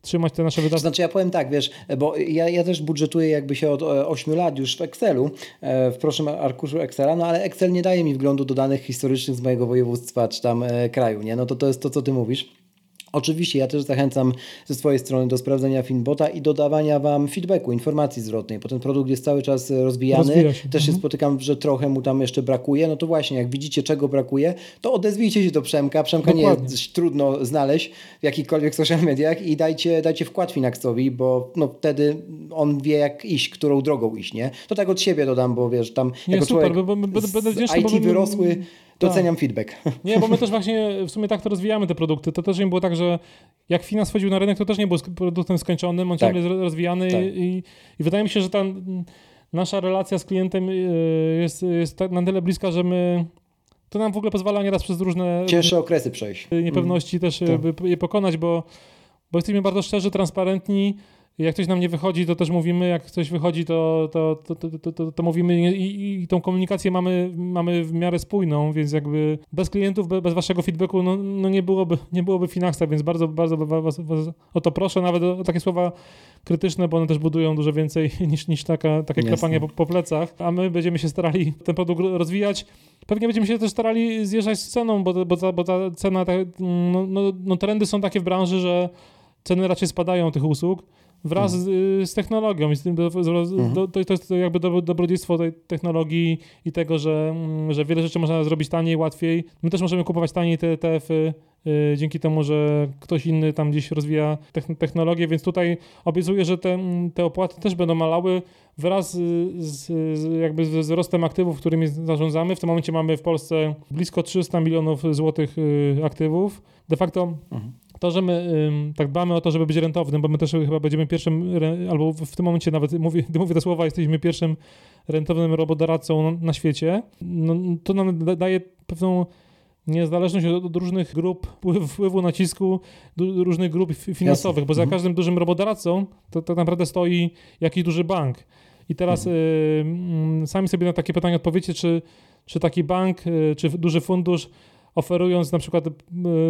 trzymać te nasze wydatki. Znaczy ja powiem tak, wiesz, bo ja, ja też budżetuję jakby się od 8 lat już w Excelu, e, w prostym arkuszu Excela, no ale Excel nie daje mi wglądu do danych historycznych z mojego województwa czy tam e, kraju, nie? No to to jest to, co ty mówisz. Oczywiście ja też zachęcam ze swojej strony do sprawdzenia Finbota i dodawania Wam feedbacku, informacji zwrotnej, bo ten produkt jest cały czas rozwijany. Też mhm. się spotykam, że trochę mu tam jeszcze brakuje. No to właśnie, jak widzicie czego brakuje, to odezwijcie się do Przemka. Przemka Dokładnie. nie jest trudno znaleźć w jakichkolwiek social mediach i dajcie, dajcie wkład Finaxowi, bo no, wtedy on wie jak iść, którą drogą iść, nie? To tak od siebie dodam, bo wiesz, tam nie, jako super, człowiek bo, będę wdzięczny, IT wyrosły doceniam tak. feedback. Nie, bo my też właśnie w sumie tak to rozwijamy te produkty. To też nie było tak, że jak Finas wchodził na rynek, to też nie był produktem skończonym, on tak. ciągle jest rozwijany tak. i, i wydaje mi się, że ta nasza relacja z klientem y, jest, jest tak na tyle bliska, że my to nam w ogóle pozwala nieraz przez różne cięższe okresy przejść. Niepewności mm. też tak. je pokonać, bo, bo jesteśmy bardzo szczerzy, transparentni jak coś nam nie wychodzi, to też mówimy, jak coś wychodzi, to, to, to, to, to, mówimy i, i, tą komunikację mamy, mamy w miarę spójną, więc jakby bez klientów, bez waszego feedbacku, no, no nie, byłoby, nie byłoby Finaxa, więc bardzo, bardzo was, was o to proszę, nawet o, o, takie słowa krytyczne, bo one też budują dużo więcej niż, niż taka, takie Jasne. klepanie po, po plecach, a my będziemy się starali ten produkt rozwijać. Pewnie będziemy się też starali zjeżdżać z ceną, bo, bo, ta, bo ta cena, ta, no, no, no trendy są takie w branży, że ceny raczej spadają tych usług wraz mhm. z, z, technologią. Z, z, mhm. do, to, to, jest jakby do, dobrodziejstwo tej technologii i tego, że, mm, że wiele rzeczy można zrobić taniej, łatwiej. My też możemy kupować taniej te ETF-y y, dzięki temu, że ktoś inny tam gdzieś rozwija technologię, więc tutaj obiecuję, że te, mm, te opłaty też będą malały wraz z, z, jakby z wzrostem aktywów, którymi zarządzamy. W tym momencie mamy w Polsce blisko 300 milionów złotych y, aktywów. De facto mhm to, że my tak dbamy o to, żeby być rentownym, bo my też chyba będziemy pierwszym, albo w tym momencie nawet mówię, mówię te słowa, jesteśmy pierwszym rentownym robodoradcą na świecie, no, to nam daje pewną niezależność od, od różnych grup wpływu, nacisku, do, różnych grup finansowych, Jasne. bo za mhm. każdym dużym robodoradcą to tak naprawdę stoi jakiś duży bank. I teraz mhm. y, sami sobie na takie pytanie odpowiecie, czy, czy taki bank, y, czy duży fundusz oferując na przykład y,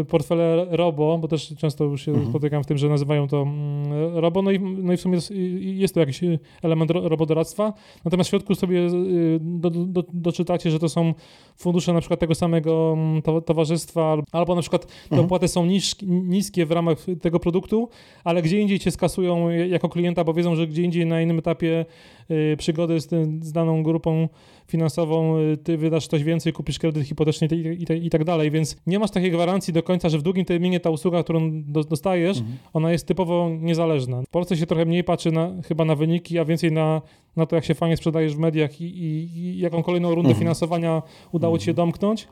portfele Robo, bo też często już się mhm. spotykam w tym, że nazywają to mm, Robo, no i, no i w sumie jest, jest to jakiś element robodoradztwa, natomiast w środku sobie y, do, do, doczytacie, że to są fundusze na przykład tego samego mm, to, towarzystwa, albo na przykład te mhm. opłaty są niskie w ramach tego produktu, ale gdzie indziej cię skasują jako klienta, bo wiedzą, że gdzie indziej na innym etapie y, przygody z, z daną grupą finansową, y, ty wydasz coś więcej, kupisz kredyt hipoteczny i, i, i, tak dalej, więc nie masz takiej gwarancji do końca, że w długim terminie ta usługa, którą do, dostajesz, mhm. ona jest typowo niezależna. W Polsce się trochę mniej patrzy na, chyba na wyniki, a więcej na, na to, jak się fajnie sprzedajesz w mediach i, i, i jaką kolejną rundę mhm. finansowania udało mhm. ci się mhm. domknąć,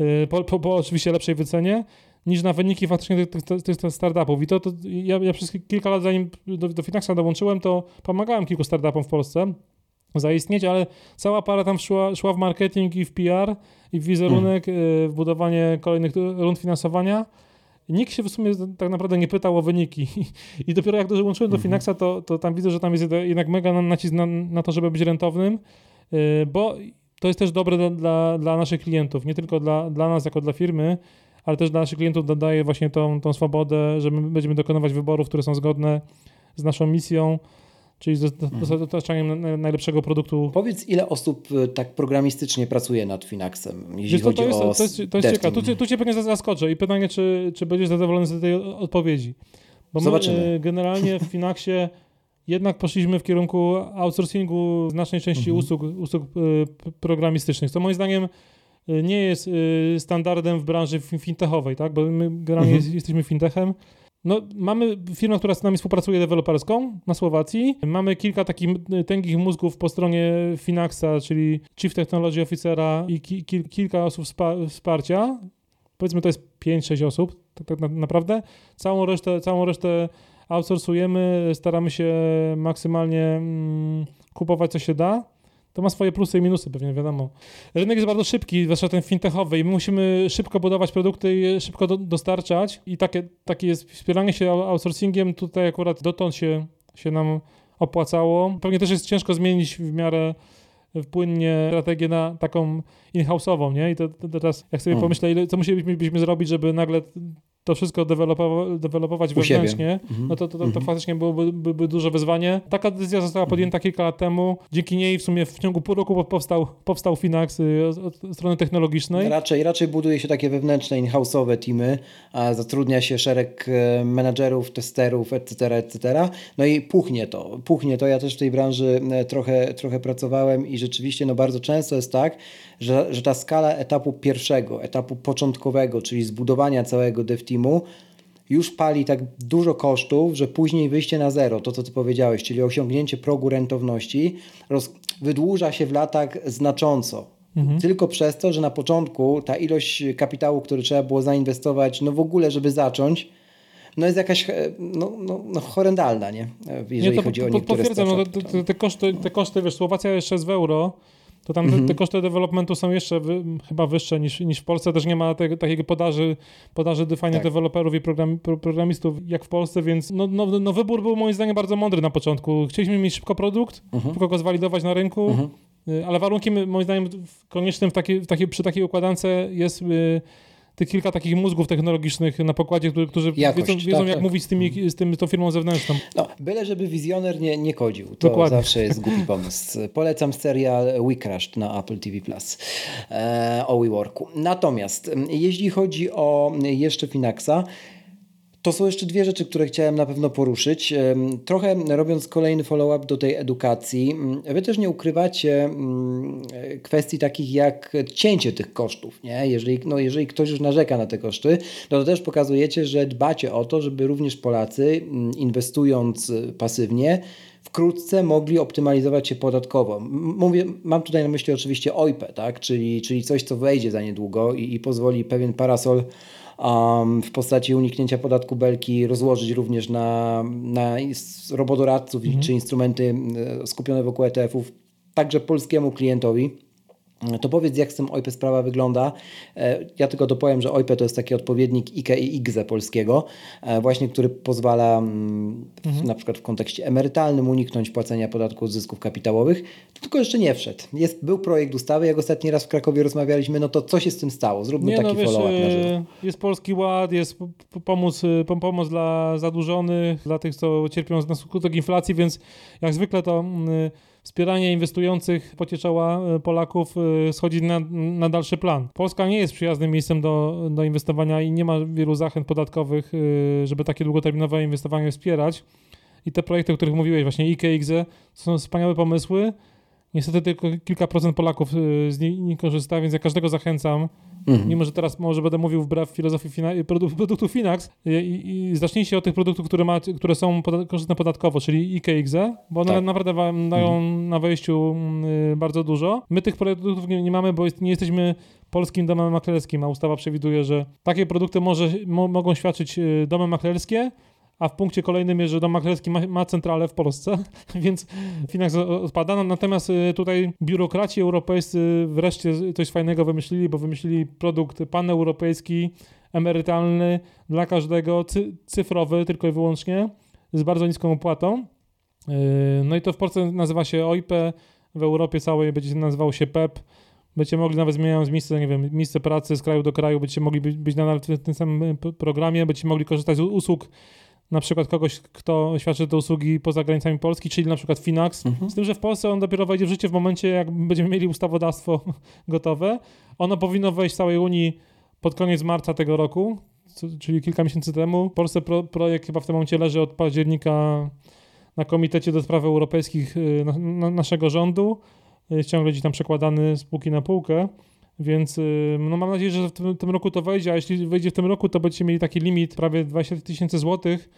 y, po, po, po oczywiście lepszej wycenie, niż na wyniki faktycznie tych, tych, tych startupów. I to, to ja, ja, przez kilka lat zanim do, do Finaxa dołączyłem, to pomagałem kilku startupom w Polsce zaistnieć, ale cała para tam szła, szła w marketing i w PR i w wizerunek, mm. w budowanie kolejnych rund finansowania. Nikt się w sumie tak naprawdę nie pytał o wyniki. I dopiero jak dołączyłem do mhm. Finaxa, to, to tam widzę, że tam jest jednak mega nacisk na, na to, żeby być rentownym, y, bo to jest też dobre dla, dla, dla, naszych klientów, nie tylko dla, dla nas jako dla firmy, ale też dla naszych klientów daje właśnie tą, tą swobodę, że my będziemy dokonywać wyborów, które są zgodne z naszą misją, czyli z mhm. dostarczaniem najlepszego produktu. Powiedz, ile osób y, tak programistycznie pracuje nad Finaxem, jeśli to, chodzi to jest, o To jest, to jest ciekawe. Tu, tu cię pewnie zaskoczę i pytanie, czy, czy będziesz zadowolony z tej odpowiedzi. Bo Zobaczymy. My, generalnie w Finaxie jednak poszliśmy w kierunku outsourcingu znacznej części mhm. usług, usług y, programistycznych, co moim zdaniem y, nie jest standardem w branży fintechowej, tak? bo my generalnie mhm. jesteśmy fintechem, no, mamy firmę, która z nami współpracuje deweloperską na Słowacji. Mamy kilka takich tęgich mózgów po stronie Finaxa, czyli Chief Technology Officera i ki kilka osób wsparcia. Powiedzmy, to jest 5-6 osób, tak, tak naprawdę. Całą resztę, całą resztę outsourcujemy, staramy się maksymalnie mm, kupować, co się da to ma swoje plusy i minusy, pewnie wiadomo. Rynek jest bardzo szybki, zwłaszcza ten fintechowy, i my musimy szybko budować produkty i szybko do, dostarczać. I takie, takie jest wspieranie się outsourcingiem tutaj akurat dotąd się, się nam opłacało. Pewnie też jest ciężko zmienić w miarę płynnie strategię na taką in-house'ową, nie? I to, to, teraz jak sobie hmm. pomyślę, ile, co musielibyśmy zrobić, żeby nagle to wszystko dewelopować, dewelopować wewnętrznie, mhm. no to, to, to, to mhm. faktycznie byłoby by, by duże wyzwanie. Taka decyzja została podjęta kilka lat temu. Dzięki niej w sumie w ciągu pół roku powstał, powstał Finax y, od strony technologicznej. Raczej, raczej buduje się takie wewnętrzne, in-house'owe teamy, a zatrudnia się szereg e, menadżerów, testerów, etc., etc. No i puchnie to, puchnie to. Ja też w tej branży e, trochę, trochę pracowałem i rzeczywiście no bardzo często jest tak, że, że ta skala etapu pierwszego, etapu początkowego, czyli zbudowania całego dev teamu, już pali tak dużo kosztów, że później wyjście na zero, to co ty powiedziałeś, czyli osiągnięcie progu rentowności, roz, wydłuża się w latach znacząco. Mhm. Tylko przez to, że na początku ta ilość kapitału, który trzeba było zainwestować, no w ogóle, żeby zacząć, no jest jakaś e, no, no, no horrendalna, nie? Jeżeli nie, to, chodzi o niektóre Potwierdzam, no, te, te, koszty, te koszty, wiesz, Słowacja jeszcze jest w euro, to tam mhm. te, te, koszty developmentu są jeszcze wy, chyba wyższe niż, niż w Polsce. Też nie ma te, takiego podaży, podaży fajnych tak. deweloperów i program, pro, programistów jak w Polsce, więc no, no, no, wybór był moim zdaniem bardzo mądry na początku. Chcieliśmy mieć szybko produkt, mhm. szybko go zwalidować na rynku, mhm. Y, ale warunkiem moim zdaniem koniecznym w takiej, w takiej, przy takiej układance jest... Y, tych kilka takich mózgów technologicznych na pokładzie, którzy Jakość, wiedzą, wiedzą tak, jak tak. mówić z, tymi, z, tym, z tą firmą zewnętrzną. No, byle żeby wizjoner nie, nie kodził. To Dokładnie. zawsze jest głupi pomysł. Polecam serial We Crashed na Apple TV+, Plus e, o WeWorku. Natomiast jeśli chodzi o jeszcze Finaxa, to są jeszcze dwie rzeczy, które chciałem na pewno poruszyć. Trochę robiąc kolejny follow-up do tej edukacji, wy też nie ukrywacie kwestii takich jak cięcie tych kosztów. Nie? Jeżeli, no, jeżeli ktoś już narzeka na te koszty, no to też pokazujecie, że dbacie o to, żeby również Polacy inwestując pasywnie, wkrótce mogli optymalizować się podatkowo. Mówię, mam tutaj na myśli oczywiście OIP, tak? czyli, czyli coś, co wejdzie za niedługo i, i pozwoli pewien parasol um, w postaci uniknięcia podatku belki rozłożyć również na, na robodoradców mhm. czy instrumenty e, skupione wokół ETF-ów, także polskiemu klientowi. To powiedz, jak z tym OIP sprawa wygląda. E, ja tylko dopowiem, że OIP to jest taki odpowiednik IKE i IGZE polskiego, e, właśnie który pozwala mm, mhm. na przykład w kontekście emerytalnym uniknąć płacenia podatku od zysków kapitałowych, tylko jeszcze nie wszedł. Jest, był projekt ustawy, jak ostatni raz w Krakowie rozmawialiśmy, no to co się z tym stało? Zróbmy nie, taki no, follow-up na żywo. E, jest Polski Ład, jest pomoc, pomoc dla zadłużonych, dla tych, co cierpią na skutek inflacji, więc jak zwykle to mm, wspieranie inwestujących pocie czoła e, Polaków e, schodzi na, na dalszy plan. Polska nie jest przyjaznym miejscem do, do inwestowania i nie ma wielu zachęt podatkowych, e, żeby takie długoterminowe inwestowanie wspierać. I te projekty, o których mówiłeś, właśnie IKX, to są wspaniałe pomysły. Niestety tylko kilka procent Polaków z nich nie korzysta, więc ja każdego zachęcam, Mhm. Mimo, że teraz może będę mówił wbrew filozofii fina- produktów Finax i, i, i zacznijcie od tych produktów, które, ma, które są poda- korzystne podatkowo, czyli IKX, bo one tak. naprawdę dają mhm. na wejściu y, bardzo dużo. My tych produktów nie, nie mamy, bo jest, nie jesteśmy polskim domem maklerskim, a ustawa przewiduje, że takie produkty może, mo, mogą świadczyć y, domy maklerskie, a w punkcie kolejnym jest, że dom maklerski ma, ma centralę w Polsce, więc Finax odpada. No, natomiast y, tutaj biurokraci europejscy wreszcie coś fajnego wymyślili, bo wymyślili produkt paneuropejski, emerytalny dla każdego, cyfrowy tylko i wyłącznie, z bardzo niską opłatą. Y, no i to w Polsce nazywa się OIP, w Europie całej będzie nazywał się PEP. Będziecie mogli nawet zmieniając miejsce, nie wiem, miejsce pracy z kraju do kraju, będziecie mogli być, być nadal w tym samym programie, będziecie mogli korzystać z usług na przykład kogoś, kto świadczy te usługi poza granicami Polski, czyli na przykład Finax, mhm. z tym, że w Polsce on dopiero wejdzie w życie w momencie, jak będziemy mieli ustawodawstwo gotowe. Ono powinno wejść w całej Unii pod koniec marca tego roku, czyli kilka miesięcy temu. W Polsce pro, projekt chyba w tym momencie leży od października na Komitecie do Spraw Europejskich y, na, na, naszego rządu. Y, ciągle gdzieś tam przekładany z półki na półkę. Więc y, no mam nadzieję, że w tym, tym, roku to wejdzie, a jeśli wejdzie w tym roku, to będziecie mieli taki limit prawie 20 tysięcy złotych,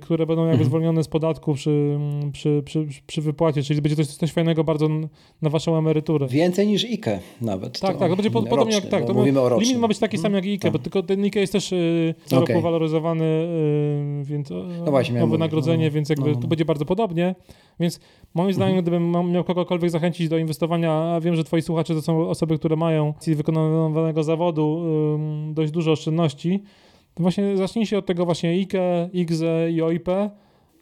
które będą jakby mhm. zwolnione z podatku przy, przy, przy, przy, wypłacie, czyli będzie coś, coś fajnego bardzo na waszą emeryturę. Więcej niż IKE nawet. Tak, tak, to będzie roczny, podobnie jak tak. To mówimy o rocznym. Limit ma być taki sam jak IKE, tak. bo tylko ten IKE jest też y, co okay. roku waloryzowany, y, więc no właśnie, o wynagrodzenie, no, więc jakby no, no. tu będzie bardzo podobnie. Więc moim zdaniem, mhm. gdybym miał kogokolwiek zachęcić do inwestowania, a wiem, że twoi słuchacze to są osoby, które mają z wykonywanego zawodu dość dużo oszczędności, to właśnie zacznijcie od tego właśnie IKE, IGZE i OIP.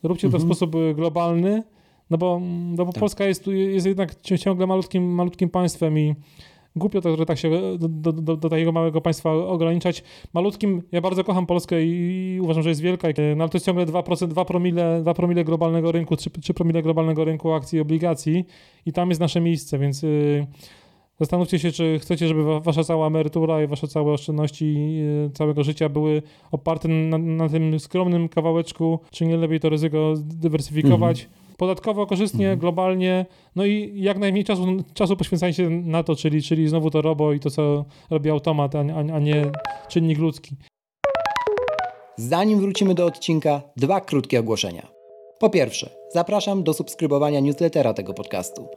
Róbcie to w mhm. sposób y, globalny, no bo, no bo tak. Polska jest, jest jednak ciągle malutkim, malutkim państwem i głupio to, że tak się do, do, do, takiego małego państwa ograniczać. Malutkim, ja bardzo kocham Polskę i, uważam, że jest wielka, no ale to jest ciągle 2%, 2 promile, 2 promile globalnego rynku, 3, 3 promile globalnego rynku akcji i obligacji i tam jest nasze miejsce, więc yy, zastanówcie się, czy chcecie, żeby wasza cała emerytura i wasze całe oszczędności yy, całego życia były oparte na, na, tym skromnym kawałeczku, czy nie lepiej to ryzyko dywersyfikować. Mhm podatkowo korzystnie, mhm. globalnie, no i jak najmniej czasu, czasu poświęcajcie na to, czyli, czyli znowu to robo i to, co robi automat, a, a, a nie czynnik ludzki. Zanim wrócimy do odcinka, dwa krótkie ogłoszenia. Po pierwsze, zapraszam do subskrybowania newslettera tego podcastu.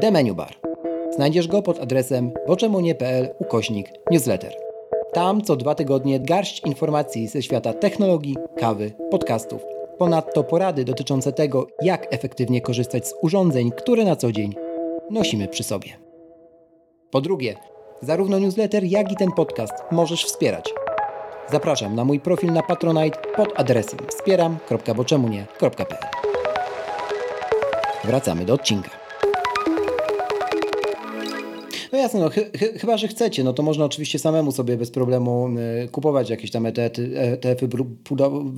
The Menu Bar. Znajdziesz go pod adresem boczemunie.pl ukośnik newsletter. Tam co dwa tygodnie garść informacji ze świata technologii, kawy, podcastów Ponadto porady dotyczące tego, jak efektywnie korzystać z urządzeń, które na co dzień nosimy przy sobie. Po drugie, zarówno newsletter, jak i ten podcast możesz wspierać. Zapraszam na mój profil na Patronite pod adresem wspieram.boczemunie.pl Wracamy do odcinka. No jasne, no, ch ch chyba, że chcecie, no to można oczywiście samemu sobie bez problemu y, kupować jakieś tam ETF-y,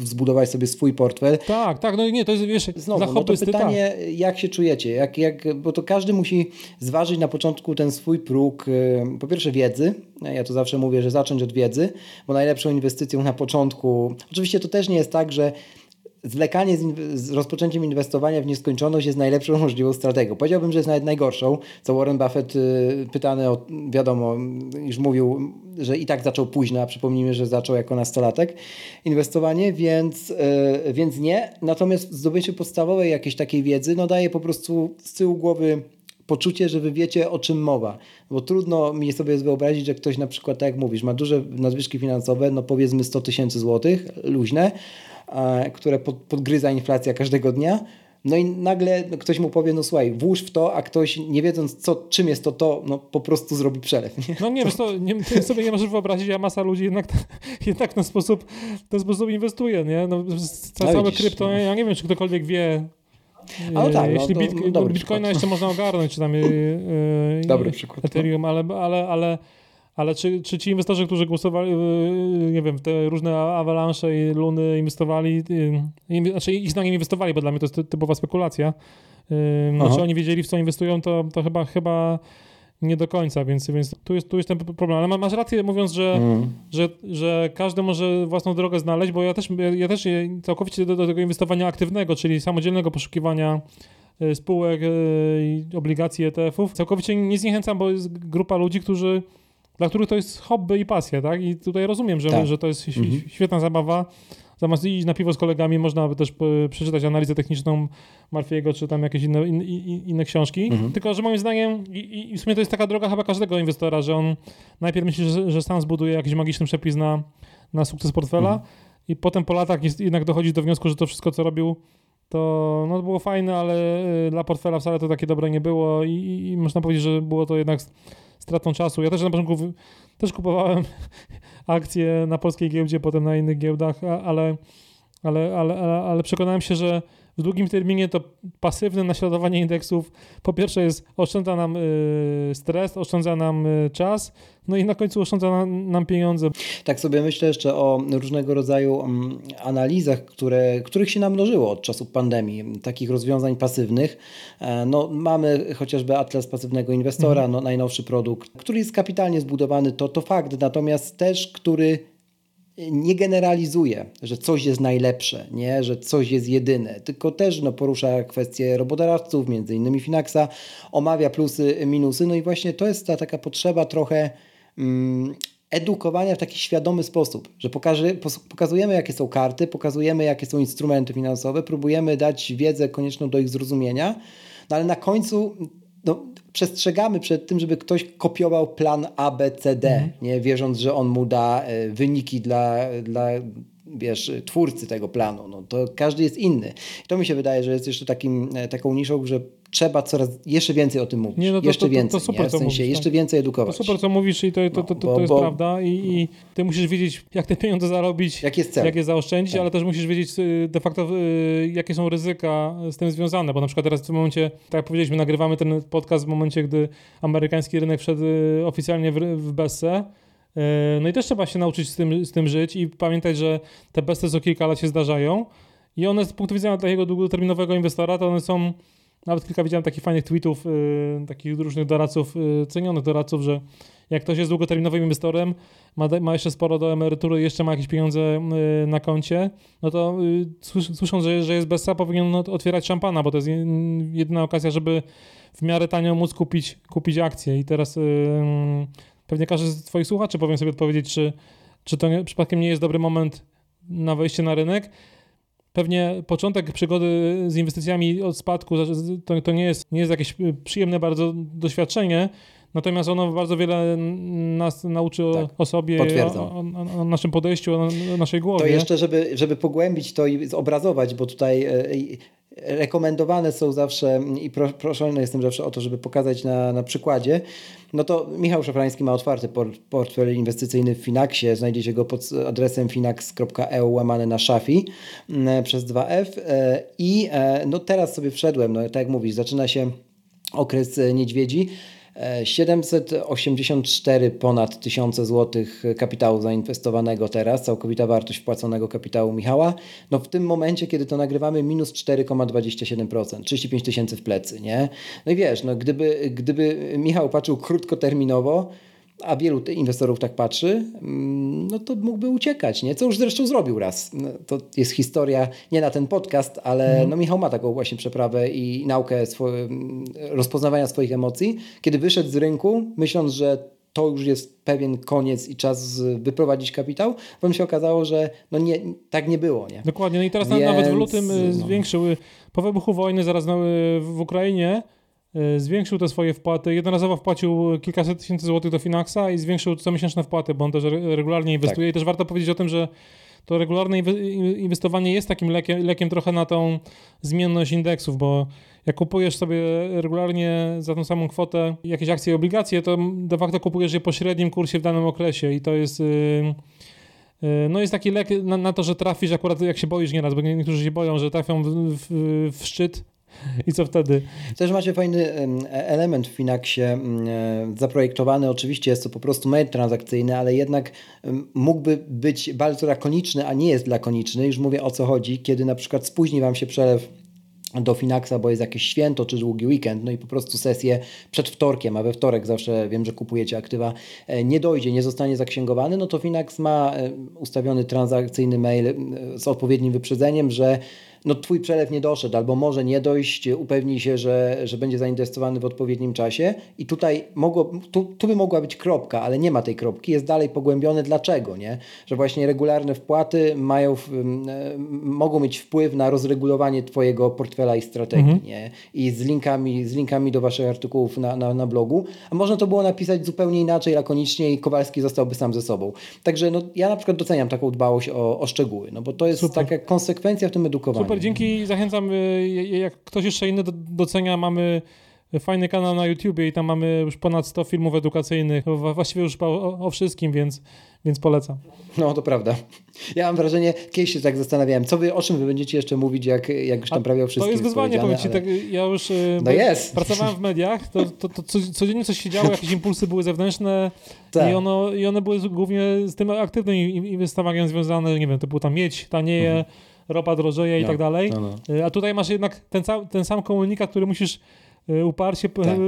zbudować sobie swój portfel. Tak, tak, no nie, to jest wiesz, Znowu, dla no to pytanie, tak. jak się czujecie, jak, jak, bo to każdy musi zważyć na początku ten swój próg, y, po pierwsze wiedzy, ja to zawsze mówię, że zacząć od wiedzy, bo najlepszą inwestycją na początku, oczywiście to też nie jest tak, że zwlekanie z, z, rozpoczęciem inwestowania w nieskończoność jest najlepszą możliwą strategią. Powiedziałbym, że jest nawet najgorszą, co Warren Buffett y, pytany o, wiadomo, już mówił, że i tak zaczął późno, a przypomnijmy, że zaczął jako nastolatek inwestowanie, więc, y, więc nie. Natomiast zdobycie podstawowej jakiejś takiej wiedzy, no daje po prostu z tyłu głowy poczucie, że wy wiecie o czym mowa. Bo trudno mi sobie wyobrazić, że ktoś na przykład, tak jak mówisz, ma duże nadwyżki finansowe, no powiedzmy 100 tysięcy złotych, luźne, które pod, podgryza inflacja każdego dnia. No i nagle ktoś mu powie, no słuchaj, włóż w to, a ktoś nie wiedząc co, czym jest to to, no po prostu zrobi przelew. Nie? No nie, wiesz to, nie, ty sobie nie możesz wyobrazić, a masa ludzi jednak, jednak ten sposób, ten sposób inwestuje, nie? No, całe no krypto, no. ja nie wiem, czy ktokolwiek wie, ale tak, jeśli no, bit, no, Bitcoina jeszcze można ogarnąć, czy tam yy, dobry przykład, Ethereum, ale, ale, ale ale czy, czy ci inwestorzy, którzy głosowali, y, nie wiem, te różne avalanche i luny inwestowali, y, znaczy ich zdaniem inwestowali, bo dla mnie to jest typowa spekulacja. No, czy oni wiedzieli, w co inwestują, to, to chyba, chyba nie do końca, więc, więc tu, jest, tu jest ten problem. Ale masz rację mówiąc, że, mm. że, że każdy może własną drogę znaleźć, bo ja też, ja, też całkowicie do, do, tego inwestowania aktywnego, czyli samodzielnego poszukiwania y, spółek i obligacji ETF-ów, całkowicie nie zniechęcam, bo jest grupa ludzi, którzy dla których to jest hobby i pasja, tak? I tutaj rozumiem, że, tak. że to jest mhm. świetna zabawa. Zamiast iść na piwo z kolegami, można by też przeczytać analizę techniczną Marfiego, czy tam jakieś inne, in, in, inne książki. Mhm. Tylko, że moim zdaniem, i, i, w sumie to jest taka droga chyba każdego inwestora, że on najpierw myśli, że, że sam zbuduje jakiś magiczny przepis na, na sukces portfela mhm. i potem po latach jest, jednak dochodzi do wniosku, że to wszystko, co robił, to no, było fajne, ale y, dla portfela wcale to takie dobre nie było i, i można powiedzieć, że było to jednak stratą czasu. Ja też na początku też kupowałem akcje na polskiej giełdzie, potem na innych giełdach, ale, ale, ale, ale, ale przekonałem się, że w długim terminie to pasywne naśladowanie indeksów po pierwsze jest oszczędza nam y, stres, oszczędza nam y, czas, no i na końcu oszczędza nam, pieniądze. Tak sobie myślę jeszcze o różnego rodzaju um, analizach, które, których się namnożyło od czasów pandemii, takich rozwiązań pasywnych. E, no, mamy chociażby Atlas Pasywnego Inwestora, mhm. no, najnowszy produkt, który jest kapitalnie zbudowany, to, to fakt, natomiast też, który nie generalizuje, że coś jest najlepsze, nie? że coś jest jedyne, tylko też no, porusza kwestie robotodawców, między innymi Finaxa, omawia plusy, minusy, no i właśnie to jest ta taka potrzeba trochę mm, edukowania w taki świadomy sposób, że pokaże, pokazujemy jakie są karty, pokazujemy jakie są instrumenty finansowe, próbujemy dać wiedzę konieczną do ich zrozumienia, no ale na końcu no, przestrzegamy przed tym, żeby ktoś kopiował plan A, B, C, D, mm. nie wierząc, że on mu da e, wyniki dla, dla wiesz, twórcy tego planu. No, to każdy jest inny. I to mi się wydaje, że jest jeszcze takim, e, taką niszą, że trzeba coraz jeszcze więcej o tym mówić. Nie, no to, jeszcze to, to, więcej. To super, w sensie mówisz, jeszcze tak. więcej edukować. To super, co mówisz i to, to, to, to, bo, jest bo... prawda. I, I, ty musisz wiedzieć, jak te pieniądze zarobić, jak, jest cel. jak je zaoszczędzić, tak. ale też musisz wiedzieć y, de facto, y, jakie są ryzyka z tym związane. Bo na przykład teraz w tym momencie, tak jak powiedzieliśmy, nagrywamy ten podcast w momencie, gdy amerykański rynek wszedł y, oficjalnie w, w Bessę. No i też trzeba się nauczyć z tym, z tym żyć i pamiętać, że te besty co kilka lat się zdarzają. I one z punktu widzenia takiego długoterminowego inwestora, to one są nawet kilka widziałem takich fajnych tweetów, yy, takich różnych doradców, yy, cenionych doradców, że jak ktoś jest długoterminowym inwestorem, ma, ma jeszcze sporo do emerytury, jeszcze ma jakieś pieniądze yy, na koncie, no to y, słysząc, że, że jest bessa, powinien otwierać szampana, bo to jest jedyna okazja, żeby w miarę tanio móc kupić, kupić akcje. I teraz pewnie każdy z Twoich słuchaczy powinien sobie odpowiedzieć, czy, czy to nie, przypadkiem nie jest dobry moment na wejście na rynek. Pewnie początek przygody z inwestycjami od spadku to, to nie, jest, nie jest jakieś przyjemne bardzo doświadczenie, natomiast ono bardzo wiele nas nauczy o, tak, o sobie, o, o, naszym podejściu, o, naszej głowie. To jeszcze, żeby, żeby pogłębić to i zobrazować, bo tutaj e, rekomendowane są zawsze i proszony jestem zawsze o to, żeby pokazać na, na przykładzie, no to Michał Szafrański ma otwarty portfel inwestycyjny w Finaxie. Znajdziecie go pod adresem finax.eu łamane na szafi mm, przez 2F e, i e, no teraz sobie wszedłem, no tak jak mówisz, zaczyna się okres niedźwiedzi. 784 ponad tysiące złotych kapitału zainwestowanego teraz, całkowita wartość wpłaconego kapitału Michała. No w tym momencie, kiedy to nagrywamy, minus 4,27%, 35 tysięcy w plecy, nie? No i wiesz, no gdyby, gdyby Michał patrzył krótkoterminowo, a wielu inwestorów tak patrzy, mm, no to mógłby uciekać, nie? Co już zresztą zrobił raz. No, to jest historia nie na ten podcast, ale mhm. no Michał ma taką właśnie przeprawę i naukę rozpoznawania swoich emocji. Kiedy wyszedł z rynku, myśląc, że to już jest pewien koniec i czas wyprowadzić kapitał, potem się okazało, że no nie, tak nie było. Nie? Dokładnie, no i teraz Więc, nawet w lutym y, no. zwiększył, po wybuchu wojny zaraz w Ukrainie, zwiększył te swoje wpłaty. Jednorazowo wpłacił kilkaset tysięcy złotych do Finaxa i zwiększył comiesięczne wpłaty, bo on też regularnie inwestuje. Tak. I też warto powiedzieć o tym, że to regularne inwestowanie jest takim lekiem, lekiem trochę na tą zmienność indeksów, bo jak kupujesz sobie regularnie za tą samą kwotę jakieś akcje i obligacje, to de facto kupujesz je po średnim kursie w danym okresie i to jest... Y, y, no jest taki lek na, na, to, że trafisz akurat jak się boisz nieraz, bo niektórzy się boją, że trafią w, w, w szczyt I co wtedy? Też macie fajny element w Finaxie zaprojektowany. Oczywiście jest to po prostu mail transakcyjny, ale jednak mógłby być bardzo lakoniczny, a nie jest lakoniczny. Już mówię o co chodzi, kiedy na przykład spóźni Wam się przelew do Finaxa, bo jest jakieś święto czy długi weekend, no i po prostu sesję przed wtorkiem, a we wtorek zawsze wiem, że kupujecie aktywa, e, nie dojdzie, nie zostanie zaksięgowany, no to Finax ma e, ustawiony transakcyjny mail e, z odpowiednim wyprzedzeniem, że no twój przelew nie doszedł albo może nie dojść, upewnij się, że, że będzie zainwestowany w odpowiednim czasie i tutaj mogło, tu, tu by mogła być kropka, ale nie ma tej kropki, jest dalej pogłębione dlaczego, nie? Że właśnie regularne wpłaty mają, mogą mieć wpływ na rozregulowanie twojego portfela i strategii, mhm. nie? I z linkami, z linkami do waszych artykułów na, na, na blogu, a można to było napisać zupełnie inaczej, lakonicznie i Kowalski zostałby sam ze sobą. Także no, ja na przykład doceniam taką dbałość o, o szczegóły, no bo to jest Super. taka konsekwencja w tym edukowaniu. Super, dzięki. Zachęcam, y, jak ktoś jeszcze inny docenia, mamy fajny kanał na YouTubie i tam mamy już ponad 100 filmów edukacyjnych, właściwie już o, o wszystkim, więc, więc polecam. No, to prawda. Ja mam wrażenie, kiedyś się tak zastanawiałem, co wy, o czym wy będziecie jeszcze mówić, jak, jak już tam prawie o wszystkim To jest wyzwanie, powiem ci, ale... tak, ja już no jest. pracowałem w mediach, to, to, to, codziennie coś się działo, jakieś impulsy były zewnętrzne tak. i, ono, i one były głównie z tym aktywnym inwestowaniem związane, nie wiem, to było tam miedź, tanieje, mhm. Ropa drożeje no, i tak dalej. No, no. Y, a tutaj masz jednak ten, ten sam komunikat, który musisz y, uparcie tak.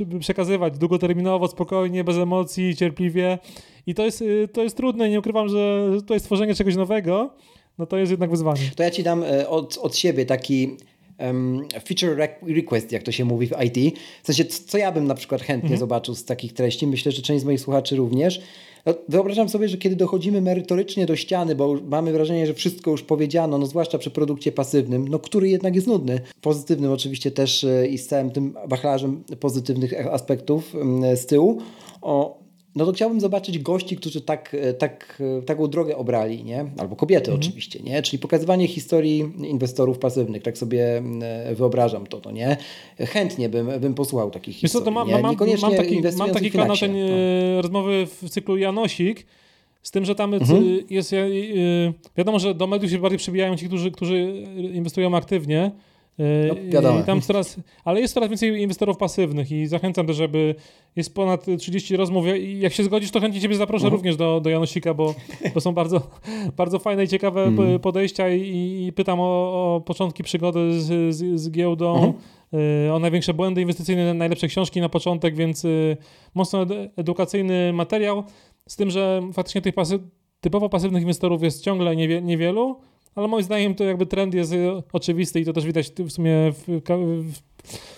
Y, przekazywać długoterminowo, spokojnie, bez emocji, cierpliwie. I to jest, to jest trudne. Nie ukrywam, że to jest tworzenie czegoś nowego. No to jest jednak wyzwanie. To ja ci dam e, od, od siebie taki um, feature request, jak to się mówi w IT. W sensie, co ja bym na przykład chętnie mhm. zobaczył z takich treści. Myślę, że część z moich słuchaczy również. No, wyobrażam sobie, że kiedy dochodzimy merytorycznie do ściany, bo mamy wrażenie, że wszystko już powiedziano, no zwłaszcza przy produkcie pasywnym, no który jednak jest nudny. Pozytywnym oczywiście też e, i z całym tym wachlarzem pozytywnych aspektów z tyłu. O, no to chciałbym zobaczyć gości, którzy tak, e, tak, e, taką drogę obrali, nie? albo kobiety mhm. oczywiście, nie? czyli pokazywanie historii inwestorów pasywnych, tak sobie e, wyobrażam to, to nie? Chętnie bym, bym posłuchał takich Wiesz historii. Co, to mam, mam, mam, taki, mam taki kanał, ten no. rozmowy w cyklu Janosik, z tym, że tam mhm. jest, wiadomo, że do mediów się bardziej przebijają ci, którzy, którzy inwestują aktywnie, no, wiadomo. Tam coraz, ale jest coraz więcej inwestorów pasywnych i zachęcam też, żeby jest ponad 30 rozmów. Jak się zgodzisz, to chętnie Ciebie zaproszę mhm. również do, do Janosika, bo, bo są bardzo, bardzo fajne i ciekawe mhm. podejścia i, i pytam o, o, początki przygody z, z, z giełdą, mhm. Y, o największe błędy inwestycyjne, najlepsze książki na początek, więc y, mocno edukacyjny materiał. Z tym, że faktycznie tych pasy, typowo pasywnych inwestorów jest ciągle niewie, niewielu ale moim zdaniem to jakby trend jest y, oczywisty i to też widać w sumie w, w,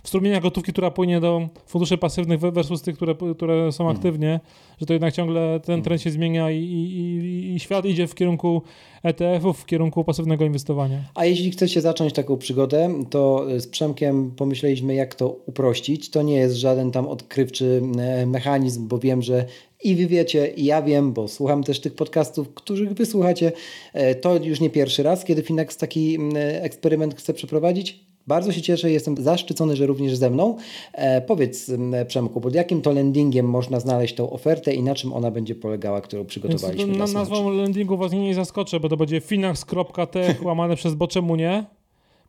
w strumieniach gotówki, która płynie do funduszy pasywnych versus tych, które, które są hmm. aktywnie, że to jednak ciągle ten hmm. trend się zmienia i, i, i świat idzie w kierunku ETF-ów, w kierunku pasywnego inwestowania. A jeśli chcecie zacząć taką przygodę, to z Przemkiem pomyśleliśmy, jak to uprościć. To nie jest żaden tam odkrywczy e, mechanizm, bo wiem, że i wy wiecie, i ja wiem, bo słucham też tych podcastów, których wysłuchacie. E, to już nie pierwszy raz, kiedy Finax taki eksperyment chce przeprowadzić. Bardzo się cieszę, jestem zaszczycony, że również ze mną. E, powiedz Przemku, pod jakim to landingiem można znaleźć tą ofertę i na czym ona będzie polegała, którą przygotowaliśmy Więc, na, Nazwą landingu Was nie zaskoczę, bo to będzie finax.t łamane przez bo czemu nie?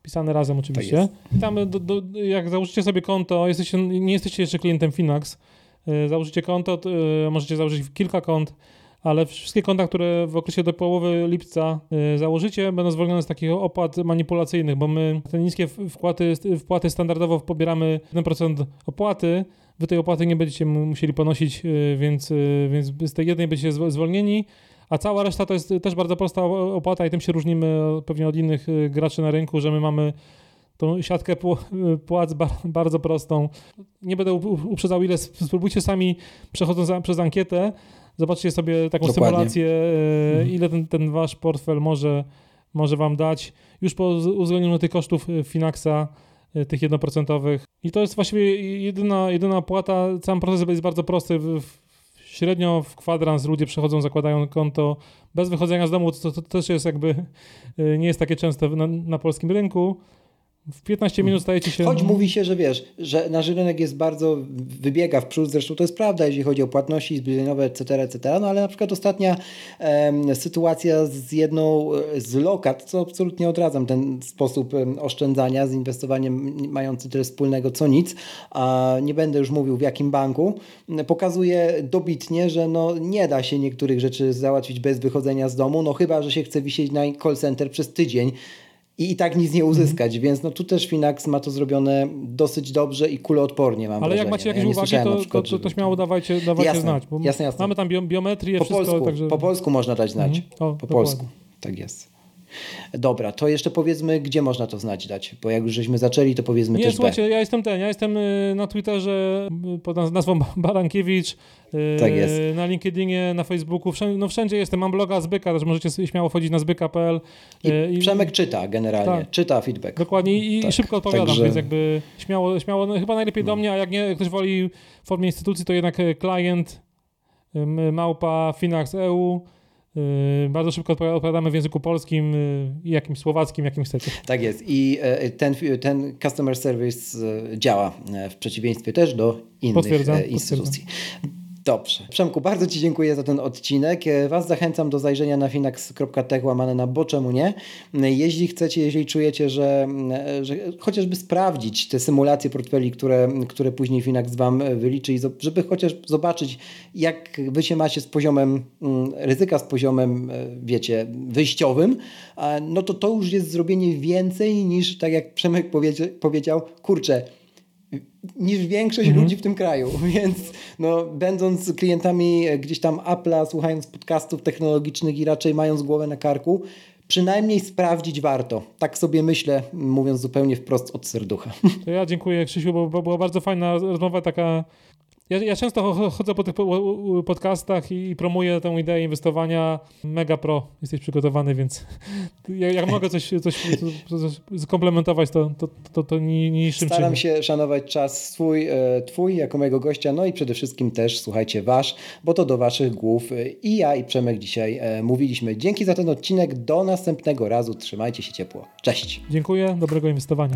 Pisane razem oczywiście. Tam do, do, jak założycie sobie konto, jesteście, nie jesteście jeszcze klientem Finax, E, założycie konto, e, możecie założyć kilka kont, ale wszystkie konta, które w okresie do połowy lipca e, założycie, będą zwolnione z takich opłat manipulacyjnych, bo my te niskie wpłaty, wpłaty standardowo pobieramy 1% opłaty, wy tej opłaty nie będziecie musieli ponosić, więc, więc z tej jednej będziecie zwolnieni, a cała reszta to jest też bardzo prosta opłata i tym się różnimy pewnie od innych graczy na rynku, że my mamy tą siatkę płac bardzo prostą. Nie będę uprzedzał ile, spróbujcie sami przechodząc przez ankietę, zobaczcie sobie taką Dokładnie. symulację, e, mhm. ile ten, ten wasz portfel może, może wam dać, już po uwzględnieniu tych kosztów e, Finaxa, e, tych jednoprocentowych. I to jest właściwie jedyna, jedyna płata, sam proces jest bardzo prosty. Średnio w kwadrans ludzie przechodzą, zakładają konto bez wychodzenia z domu, to, to, to też jest jakby, nie jest takie częste na, na polskim rynku. W 15 minut stajecie się. Choć mówi się, że wiesz, że nasz rynek jest bardzo, wybiega w przód, zresztą to jest prawda, jeśli chodzi o płatności zbliżeniowe, etc., etc., no ale na przykład ostatnia sytuacja z jedną z lokat, co absolutnie odradzam, ten sposób oszczędzania z inwestowaniem mający tyle wspólnego co nic, a nie będę już mówił w jakim banku, pokazuje dobitnie, że no, nie da się niektórych rzeczy załatwić bez wychodzenia z domu, no chyba, że się chce wisieć na call center przez tydzień, i i tak nic nie uzyskać, mhm. więc no tu też Finax ma to zrobione dosyć dobrze i kuloodpornie mam Ale wrażenie. jak macie jakieś ja uwagi, to, przykład, to, to, śmiało dawajcie, dawajcie jasne, znać. jasne, jasne. Mamy tam biometrię, po wszystko. Polsku, także... Po polsku można dać znać. Mhm. O, po dokładnie. polsku, tak jest. Dobra, to jeszcze powiedzmy, gdzie można to znać dać, bo jak już żeśmy zaczęli, to powiedzmy Nie, też słuchajcie, B. ja jestem ten, ja jestem y, na Twitterze y, pod nazwą Barankiewicz, tak jest. na LinkedInie, na Facebooku, wszędzie, no wszędzie jestem, mam bloga Zbyka, też możecie śmiało wchodzić na zbyka.pl. I, I Przemek czyta generalnie, tak. czyta feedback. Dokładnie i, tak. i szybko odpowiadam, Także... więc jakby śmiało, śmiało no, chyba najlepiej do no. mnie, a jak nie, ktoś woli w formie instytucji, to jednak klient małpa Finax EU Yy, bardzo szybko odpowiadamy w języku polskim i yy, jakimś słowackim, jakim chcecie. Tak jest. I e, ten, ten customer service e, działa e, w przeciwieństwie też do innych Potwierdzam, instytucji. Potwierdzam. Dobrze. Przemku, bardzo Ci dziękuję za ten odcinek. Was zachęcam do zajrzenia na finax.tech łamane na bo czemu nie. Jeśli chcecie, jeżeli czujecie, że, że chociażby sprawdzić te symulacje portfeli, które, które później Finax Wam wyliczy żeby chociaż zobaczyć, jak Wy się macie z poziomem mm, ryzyka, z poziomem, wiecie, wyjściowym, no to to już jest zrobienie więcej niż, tak jak Przemek powiedział, kurczę, niż większość mhm. ludzi w tym kraju, więc no, będąc klientami gdzieś tam Apple'a, słuchając podcastów technologicznych i raczej mając głowę na karku, przynajmniej sprawdzić warto. Tak sobie myślę, mówiąc zupełnie wprost od serducha. To ja dziękuję Krzysiu, bo, bo była bardzo fajna rozmowa, taka ja, ja, często chodzę po tych podcastach i promuję tę ideę inwestowania. Mega pro, jesteś przygotowany, więc jak mogę coś, coś, coś skomplementować, to, to, to, to niższym Staram się szanować czas swój, e, twój jako mojego gościa, no i przede wszystkim też, słuchajcie, wasz, bo to do waszych głów e, i ja i Przemek dzisiaj e, mówiliśmy. Dzięki za ten odcinek, do następnego razu, trzymajcie się ciepło. Cześć. Dziękuję, dobrego inwestowania.